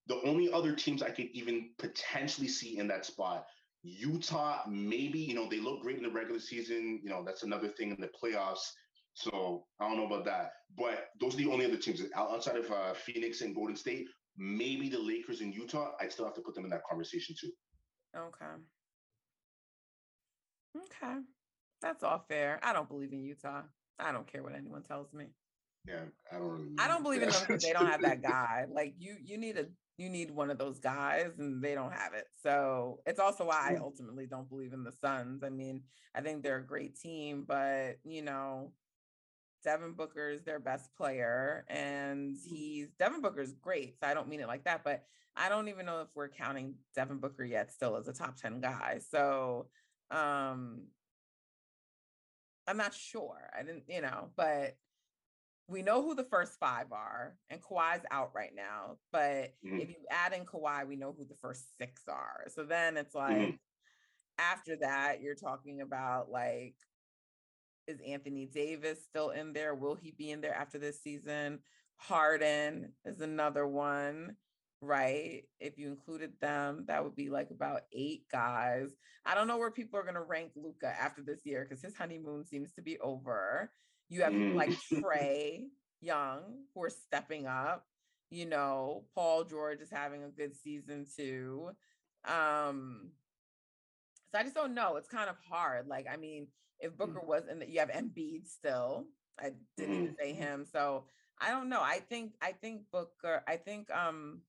The only other teams I could even potentially see in that spot, Utah, maybe, you know, they look great in the regular season. You know, that's another thing in the playoffs. So I don't know about that. But those are the only other teams outside of uh, Phoenix and Golden State maybe the Lakers in Utah, I'd still have to put them in that conversation too. Okay. Okay. That's all fair. I don't believe in Utah. I don't care what anyone tells me. Yeah, I don't really I don't believe in them because they don't have that guy. Like you you need a you need one of those guys and they don't have it. So it's also why I ultimately don't believe in the Suns. I mean, I think they're a great team, but you know, Devin Booker is their best player, and mm. he's Devin Booker's great. So I don't mean it like that, but I don't even know if we're counting Devin Booker yet still as a top 10 guy. So um I'm not sure. I didn't, you know, but we know who the first five are, and Kawhi's out right now. But mm-hmm. if you add in Kawhi, we know who the first six are. So then it's mm-hmm. like mm-hmm. after that, you're talking about like is Anthony Davis still in there? Will he be in there after this season? Harden is another one, right? If you included them, that would be like about eight guys. I don't know where people are going to rank Luka after this year because his honeymoon seems to be over. You have mm. like Trae Young who are stepping up. You know, Paul George is having a good season too. Um, so I just don't know. It's kind of hard. Like, I mean, if Booker mm. was in the, you have Embiid still. I didn't even say him. So I don't know. I think I think Booker. I think um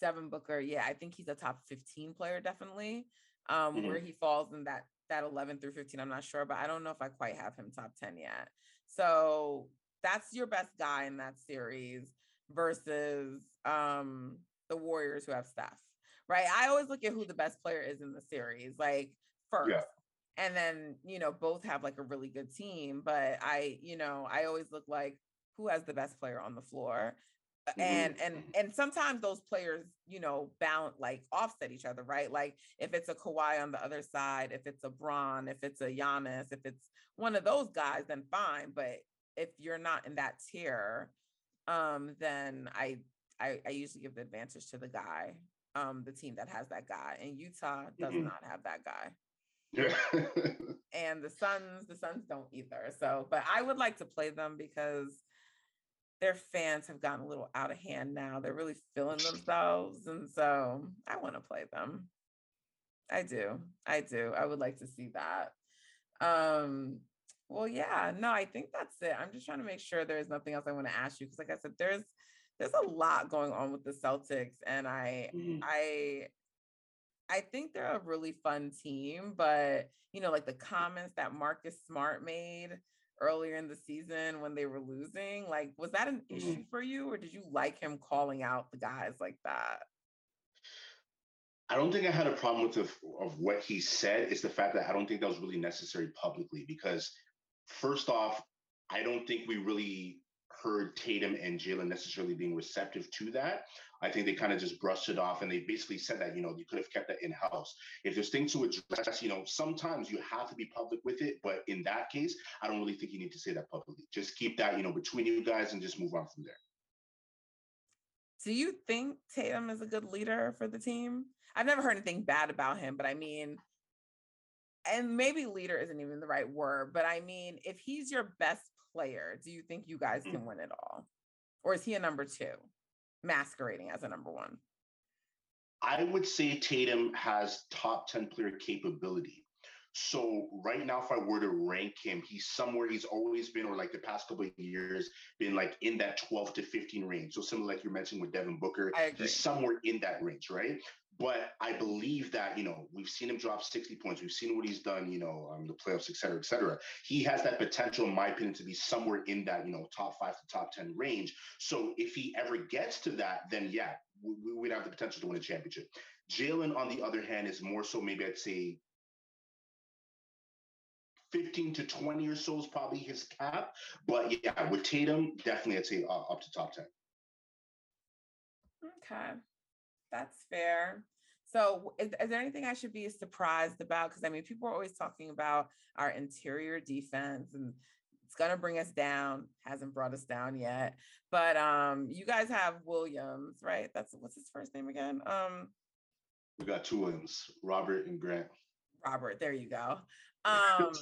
Devin Booker. Yeah, I think he's a top fifteen player definitely. Um, mm-hmm. where he falls in that that eleven through fifteen, I'm not sure, but I don't know if I quite have him top ten yet. So that's your best guy in that series versus um the Warriors who have Steph right? I always look at who the best player is in the series, like first. Yeah. And then, you know, both have like a really good team, but I, you know, I always look like who has the best player on the floor. Mm-hmm. And and and sometimes those players, you know, bound like offset each other, right? Like if it's a Kawhi on the other side, if it's a Bron, if it's a Giannis, if it's one of those guys, then fine. But if you're not in that tier, um, then I, I I usually give the advantage to the guy, um, the team that has that guy. And Utah does mm-hmm. not have that guy. And the Suns, the Suns don't either. So, but I would like to play them because their fans have gotten a little out of hand now. They're really feeling themselves. And so I want to play them. I do. I do. I would like to see that. Um, well, yeah, no, I think that's it. I'm just trying to make sure there's nothing else I want to ask you because, like I said, there's there's a lot going on with the Celtics, and I mm. I I think they're a really fun team, but you know, like the comments that Marcus Smart made earlier in the season when they were losing, like was that an mm. issue for you, or did you like him calling out the guys like that? I don't think I had a problem with the, of what he said. It's the fact that I don't think that was really necessary publicly because first off, I don't think we really heard Tatum and Jaylen necessarily being receptive to that. I think they kind of just brushed it off and they basically said that, you know, you could have kept that in house. If there's things to address, you know, sometimes you have to be public with it. But in that case, I don't really think you need to say that publicly. Just keep that, you know, between you guys and just move on from there. Do you think Tatum is a good leader for the team? I've never heard anything bad about him, but I mean, and maybe leader isn't even the right word, but I mean, if he's your best player, do you think you guys can mm. win it all? Or is he a number two, masquerading as a number one? I would say Tatum has top 10 player capability. So right now, if I were to rank him, he's somewhere he's always been, or like the past couple of years, been like in that 12 to 15 range. So similar like you mentioned with Devin Booker, he's somewhere in that range, right? But I believe that, you know, we've seen him drop 60 points. We've seen what he's done, you know, um, the playoffs, et cetera, et cetera. He has that potential, in my opinion, to be somewhere in that, you know, top five to top 10 range. So if he ever gets to that, then yeah, we, would have the potential to win a championship. Jaylen, on the other hand, is more so maybe I'd say 15 to 20 or so is probably his cap. But yeah, with Tatum, definitely I'd say uh, up to top 10. Okay. That's fair. So, is, is, there anything I should be surprised about? Because I mean, people are always talking about our interior defense and it's gonna bring us down. Hasn't brought us down yet. But um, you guys have Williams, right? That's what's his first name again? Um, we got two Williams, Robert and Grant. Robert, there you go. Um,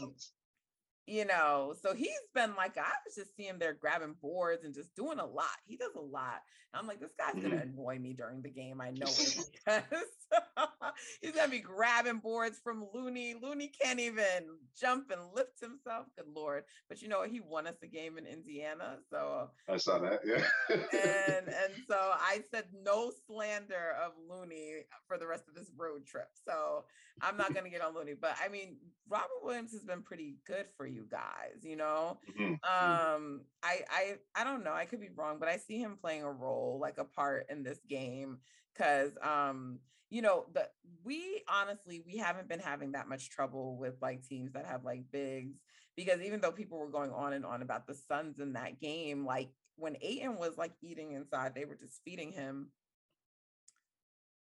you know, so he's been like, I was just seeing there grabbing boards and just doing a lot. He does a lot. I'm like, this guy's mm-hmm. gonna annoy me during the game. I know it because he's gonna be grabbing boards from Looney. Looney can't even jump and lift himself. Good lord! But you know, what? he won us a game in Indiana, so I saw that. Yeah, and and so I said no slander of Looney for the rest of this road trip. So I'm not gonna get on Looney, but I mean, Robert Williams has been pretty good for you guys. You know, mm-hmm. mm-hmm. um, I I I don't know. I could be wrong, but I see him playing a role like a part in this game. Cause um, you know, the we honestly we haven't been having that much trouble with like teams that have like bigs because even though people were going on and on about the Suns in that game, like when Ayton was like eating inside, they were just feeding him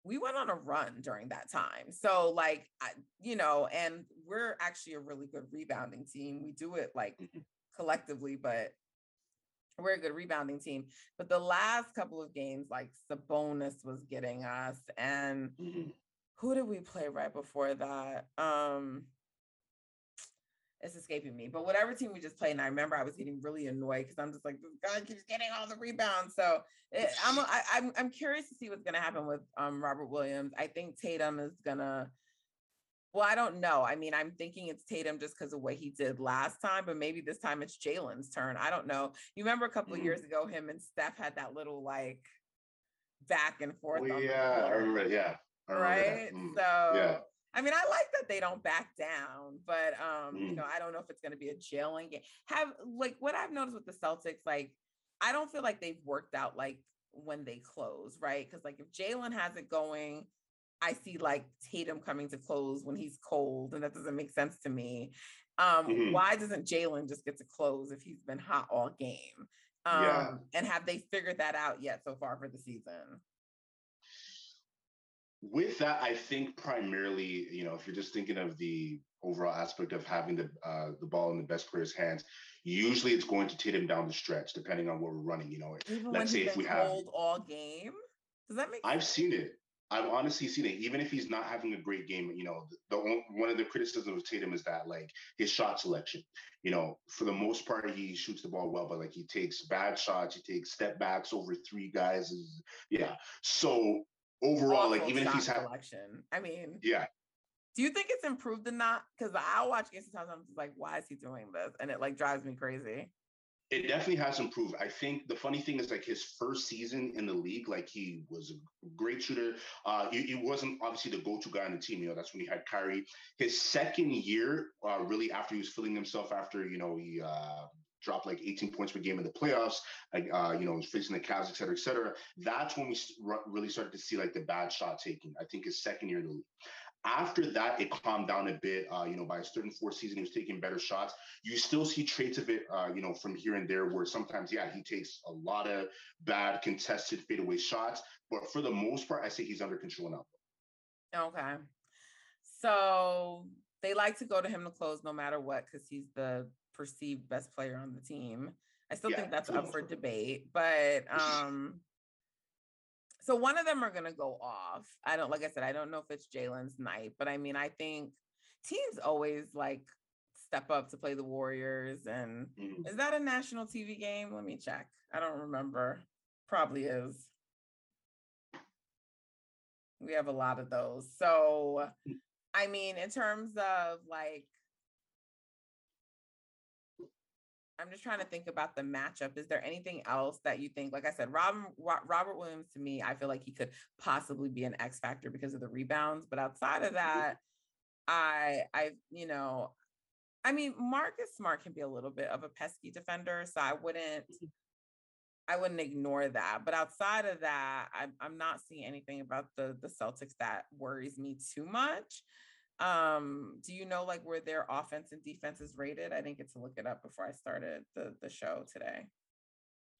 we went on a run during that time. So, like, I, you know, and we're actually a really good rebounding team. We do it like mm-hmm. collectively, but we're a good rebounding team. But the last couple of games, like Sabonis was getting us, and mm-hmm. who did we play right before that? Um, it's escaping me. But whatever team we just played, and I remember I was getting really annoyed because I'm just like, this guy keeps getting all the rebounds. So it, eh, I'm, I, am i I'm curious to see what's going to happen with um Robert Williams. I think Tatum is gonna well, I don't know. I mean, I'm thinking it's Tatum just because of what he did last time, but maybe this time it's Jaylen's turn. I don't know. You remember a couple mm-hmm. of years ago, him and Steph had that little like back and forth. Well, yeah, I remember. Yeah, I remember right. Mm. So yeah. I mean, I like that they don't back down, but um, mm. you know, I don't know if it's going to be a Jaylen game. Have like what I've noticed with the Celtics, like I don't feel like they've worked out like when they close, right? Because like if Jaylen has it going I see like Tatum coming to close when he's cold, and that doesn't make sense to me. Um, mm-hmm. Why doesn't Jaylen just get to close if he's been hot all game? Um, yeah. And have they figured that out yet so far for the season? With that, I think primarily, you know, if you're just thinking of the overall aspect of having the uh, the ball in the best player's hands, usually it's going to Tatum down the stretch, depending on what we're running. You know, Even let's say if we have all game. Does that make? I've sense? seen it. I've honestly seen it. Even if he's not having a great game, you know, the, the one of the criticisms of Tatum is that like his shot selection. You know, for the most part, he shoots the ball well, but like he takes bad shots. He takes step backs over three guys. Yeah. So overall, like even if he's having selection, I mean, yeah. Do you think it's improved or not? Because I watch games sometimes I'm just like, why is he doing this? And it like drives me crazy it definitely has improved. I think the funny thing is like his first season in the league, like he was a great shooter. Uh, he, he wasn't obviously the go-to guy on the team. You know, that's when he had Kyrie. His second year, uh, really after he was filling himself after you know he uh, dropped like 18 points per game in the playoffs, uh, you know, facing the Cavs, et cetera, et cetera. That's when we really started to see like the bad shot taking. I think his second year in the league. After that, it calmed down a bit. Uh, you know, by his third and fourth season, he was taking better shots. You still see traits of it, uh, you know, from here and there, where sometimes, yeah, he takes a lot of bad contested fadeaway shots, but for the most part, I say he's under control now. Okay, so they like to go to him to close no matter what because he's the perceived best player on the team. I still yeah, think that's up for debate, but um so one of them are going to go off. I don't, like I said, I don't know if it's Jaylen's night, but I mean, I think teams always like step up to play the Warriors. And mm-hmm. is that a national TV game? Let me check. I don't remember. Probably is. We have a lot of those. So. I mean, in terms of like I'm just trying to think about the matchup. Is there anything else that you think? Like I said, Robin, Robert Williams to me, I feel like he could possibly be an X factor because of the rebounds. But outside of mm-hmm. that, I, I, you know, I mean, Marcus Smart can be a little bit of a pesky defender, so I wouldn't, mm-hmm. I wouldn't ignore that. But outside of that, I'm, I'm not seeing anything about the the Celtics that worries me too much. Um, do you know like where their offense and defense is rated? I didn't get to look it up before I started the the show today.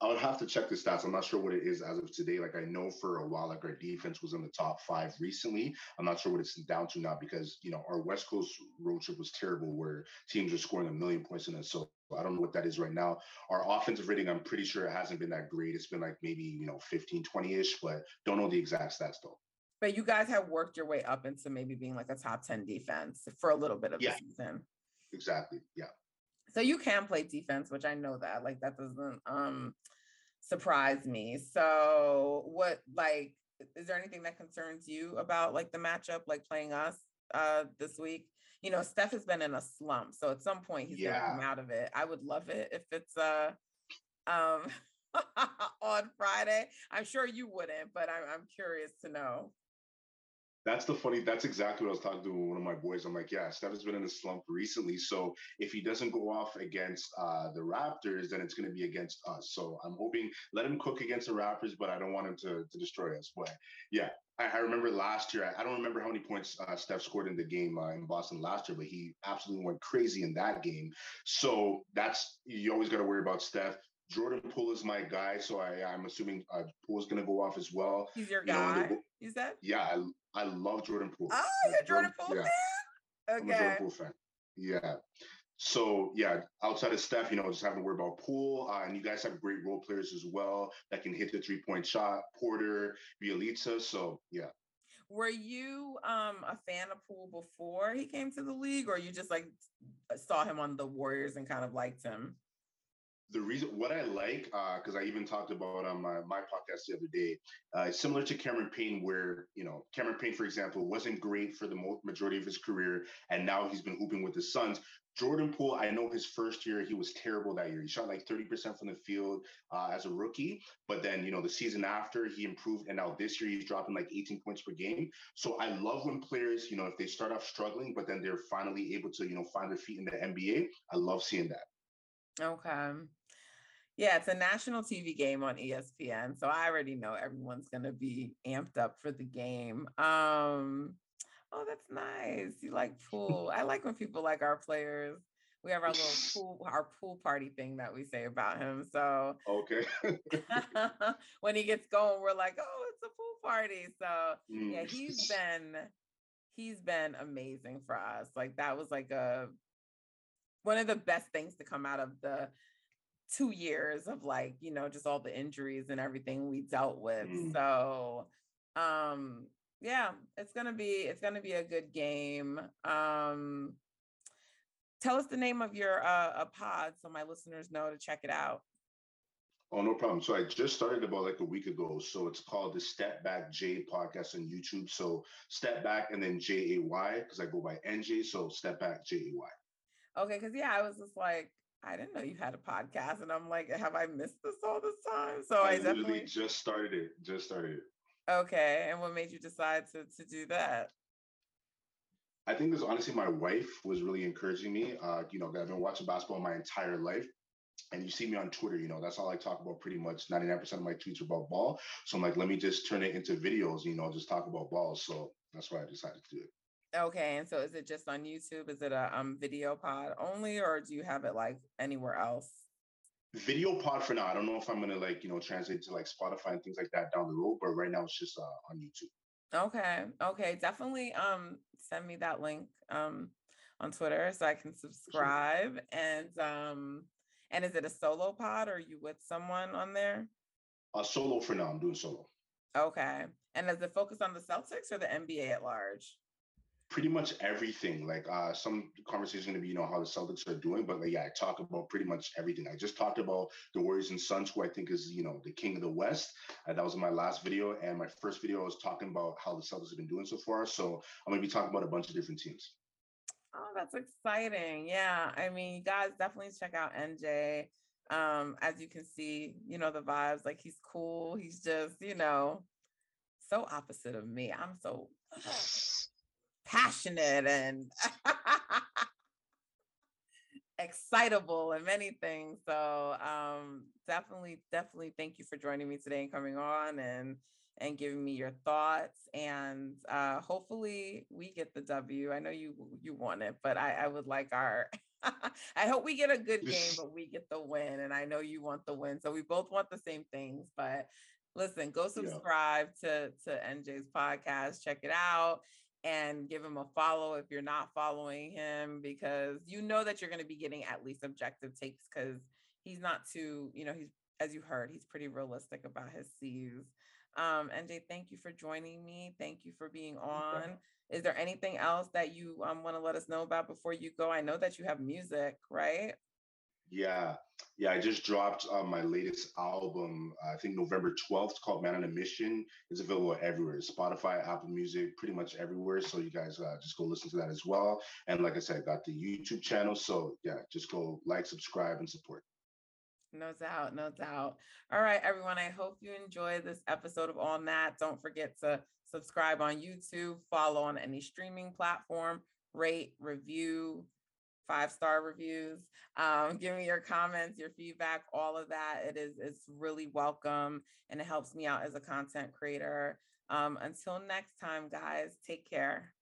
I would have to check the stats. I'm not sure what it is as of today. Like I know for a while, like our defense was in the top five recently. I'm not sure what it's down to now because you know our West Coast road trip was terrible, where teams were scoring a million points in it. So I don't know what that is right now. Our offensive rating, I'm pretty sure it hasn't been that great. It's been like maybe you know 15, 20 ish, but don't know the exact stats though. But you guys have worked your way up into maybe being like a top 10 defense for a little bit of yeah. the season. Exactly. Yeah. So you can play defense, which I know that. Like that doesn't um surprise me. So what like is there anything that concerns you about like the matchup, like playing us uh this week? You know, Steph has been in a slump. So at some point he's yeah. gonna come out of it. I would love it if it's uh um on Friday. I'm sure you wouldn't, but I'm I'm curious to know. That's the funny. That's exactly what I was talking to one of my boys. I'm like, yeah, Steph has been in a slump recently. So if he doesn't go off against uh, the Raptors, then it's going to be against us. So I'm hoping let him cook against the Raptors, but I don't want him to, to destroy us. But yeah, I, I remember last year. I, I, don't remember how many points uh, Steph scored in the game uh, in Boston last year, but he absolutely went crazy in that game. So that's you always got to worry about Steph. Jordan Poole is my guy, so I, I'm assuming uh, Poole is going to go off as well. He's your you guy. Know, you said? Yeah, I, I love Jordan Poole. Oh, you're Jordan, Poole yeah. fan. Okay. I'm a Jordan Poole fan. Yeah. So yeah, outside of Steph, you know, just having to worry about Poole, uh, and you guys have great role players as well that can hit the three point shot. Porter, Bjelica. So yeah. Were you um a fan of Poole before he came to the league, or you just like saw him on the Warriors and kind of liked him? The reason what I like, because uh, I even talked about on my, my podcast the other day, uh, similar to Cameron Payne, where you know Cameron Payne, for example, wasn't great for the majority of his career, and now he's been hooping with the Suns. Jordan Poole, I know his first year he was terrible that year. He shot like 30% from the field uh, as a rookie, but then you know the season after he improved, and now this year he's dropping like 18 points per game. So I love when players, you know, if they start off struggling, but then they're finally able to you know find their feet in the NBA. I love seeing that. Okay. Yeah, it's a national TV game on ESPN. So I already know everyone's gonna be amped up for the game. Um, oh, that's nice. You like Poole. I like when people like our players. We have our little pool, our pool party thing that we say about him. So Okay. when he gets going, we're like, oh, it's a pool party. So yeah, Mm. he's been he's been amazing for us. Like that was like a one of the best things to come out of the two years of like, you know, just all the injuries and everything we dealt with. Mm. So um yeah, it's gonna be it's gonna be a good game. Um tell us the name of your uh a pod so my listeners know to check it out. Oh, no problem. So I just started about like a week ago. So it's called the Step Back Jay podcast on YouTube. So Step Back and then J A Y because I go by NJ. So Step Back J A Y. Okay, because yeah, I was just like, I didn't know you had a podcast, and I'm like, have I missed this all this time? So I, I definitely just started it. Just started it. okay. And what made you decide to to do that? I think this honestly, my wife was really encouraging me. Uh, you know, I've been watching basketball my entire life. And you see me on Twitter, you know, that's all I talk about pretty much 99% of my tweets are about ball. So I'm like, let me just turn it into videos, you know, just talk about balls. So that's why I decided to do it. Okay, and so is it just on YouTube? Is it a um video pod only, or do you have it like anywhere else? Video pod for now. I don't know if I'm gonna like, you know, translate to like Spotify and things like that down the road, but right now it's just uh, on YouTube. Okay, okay, definitely um send me that link um on Twitter so I can subscribe. And um and is it a solo pod or are you with someone on there? Uh, solo for now. I'm doing solo. Okay. And does it focus on the Celtics or the NBA at large? Pretty much everything. Like uh, some conversation gonna be, you know, how the Celtics are doing, but like, yeah, I talk about pretty much everything. I just talked about the Warriors and Suns, who I think is, you know, the king of the West. Uh, that was my last video, and my first video I was talking about how the Celtics have been doing so far. So I'm gonna be talking about a bunch of different teams. Oh, that's exciting. Yeah. I mean, you guys definitely check out NJ. Um, as you can see, you know, the vibes, like he's cool. He's just, you know, so opposite of me. I'm so passionate and excitable and many things. So um definitely, definitely thank you for joining me today and coming on and and giving me your thoughts. And uh hopefully we get the W. I know you you want it, but I, I would like our I hope we get a good game, but we get the win. And I know you want the win. So we both want the same things. But listen, go Yeah. subscribe to to NJ's podcast, check it out and give him a follow if you're not following him because you know that you're going to be getting at least objective takes because he's not too you know he's as you heard he's pretty realistic about his C's. Um, NJ, thank you for joining me. Thank you for being on. Is there anything else that you um, want to let us know about before you go? I know that you have music, right? Yeah, yeah. I just dropped uh, my latest album. I think November 12th. Called Man on a Mission. It's available everywhere: Spotify, Apple Music, pretty much everywhere. So you guys uh, just go listen to that as well. And like I said, I got the YouTube channel. So yeah, just go like, subscribe, and support. No doubt, no doubt. All right, everyone. I hope you enjoyed this episode of On That. Don't forget to subscribe on YouTube, follow on any streaming platform, rate, review, five star reviews. Um, give me your comments, your feedback, all of that. It is it's really welcome and it helps me out as a content creator. Um, until next time, guys, take care.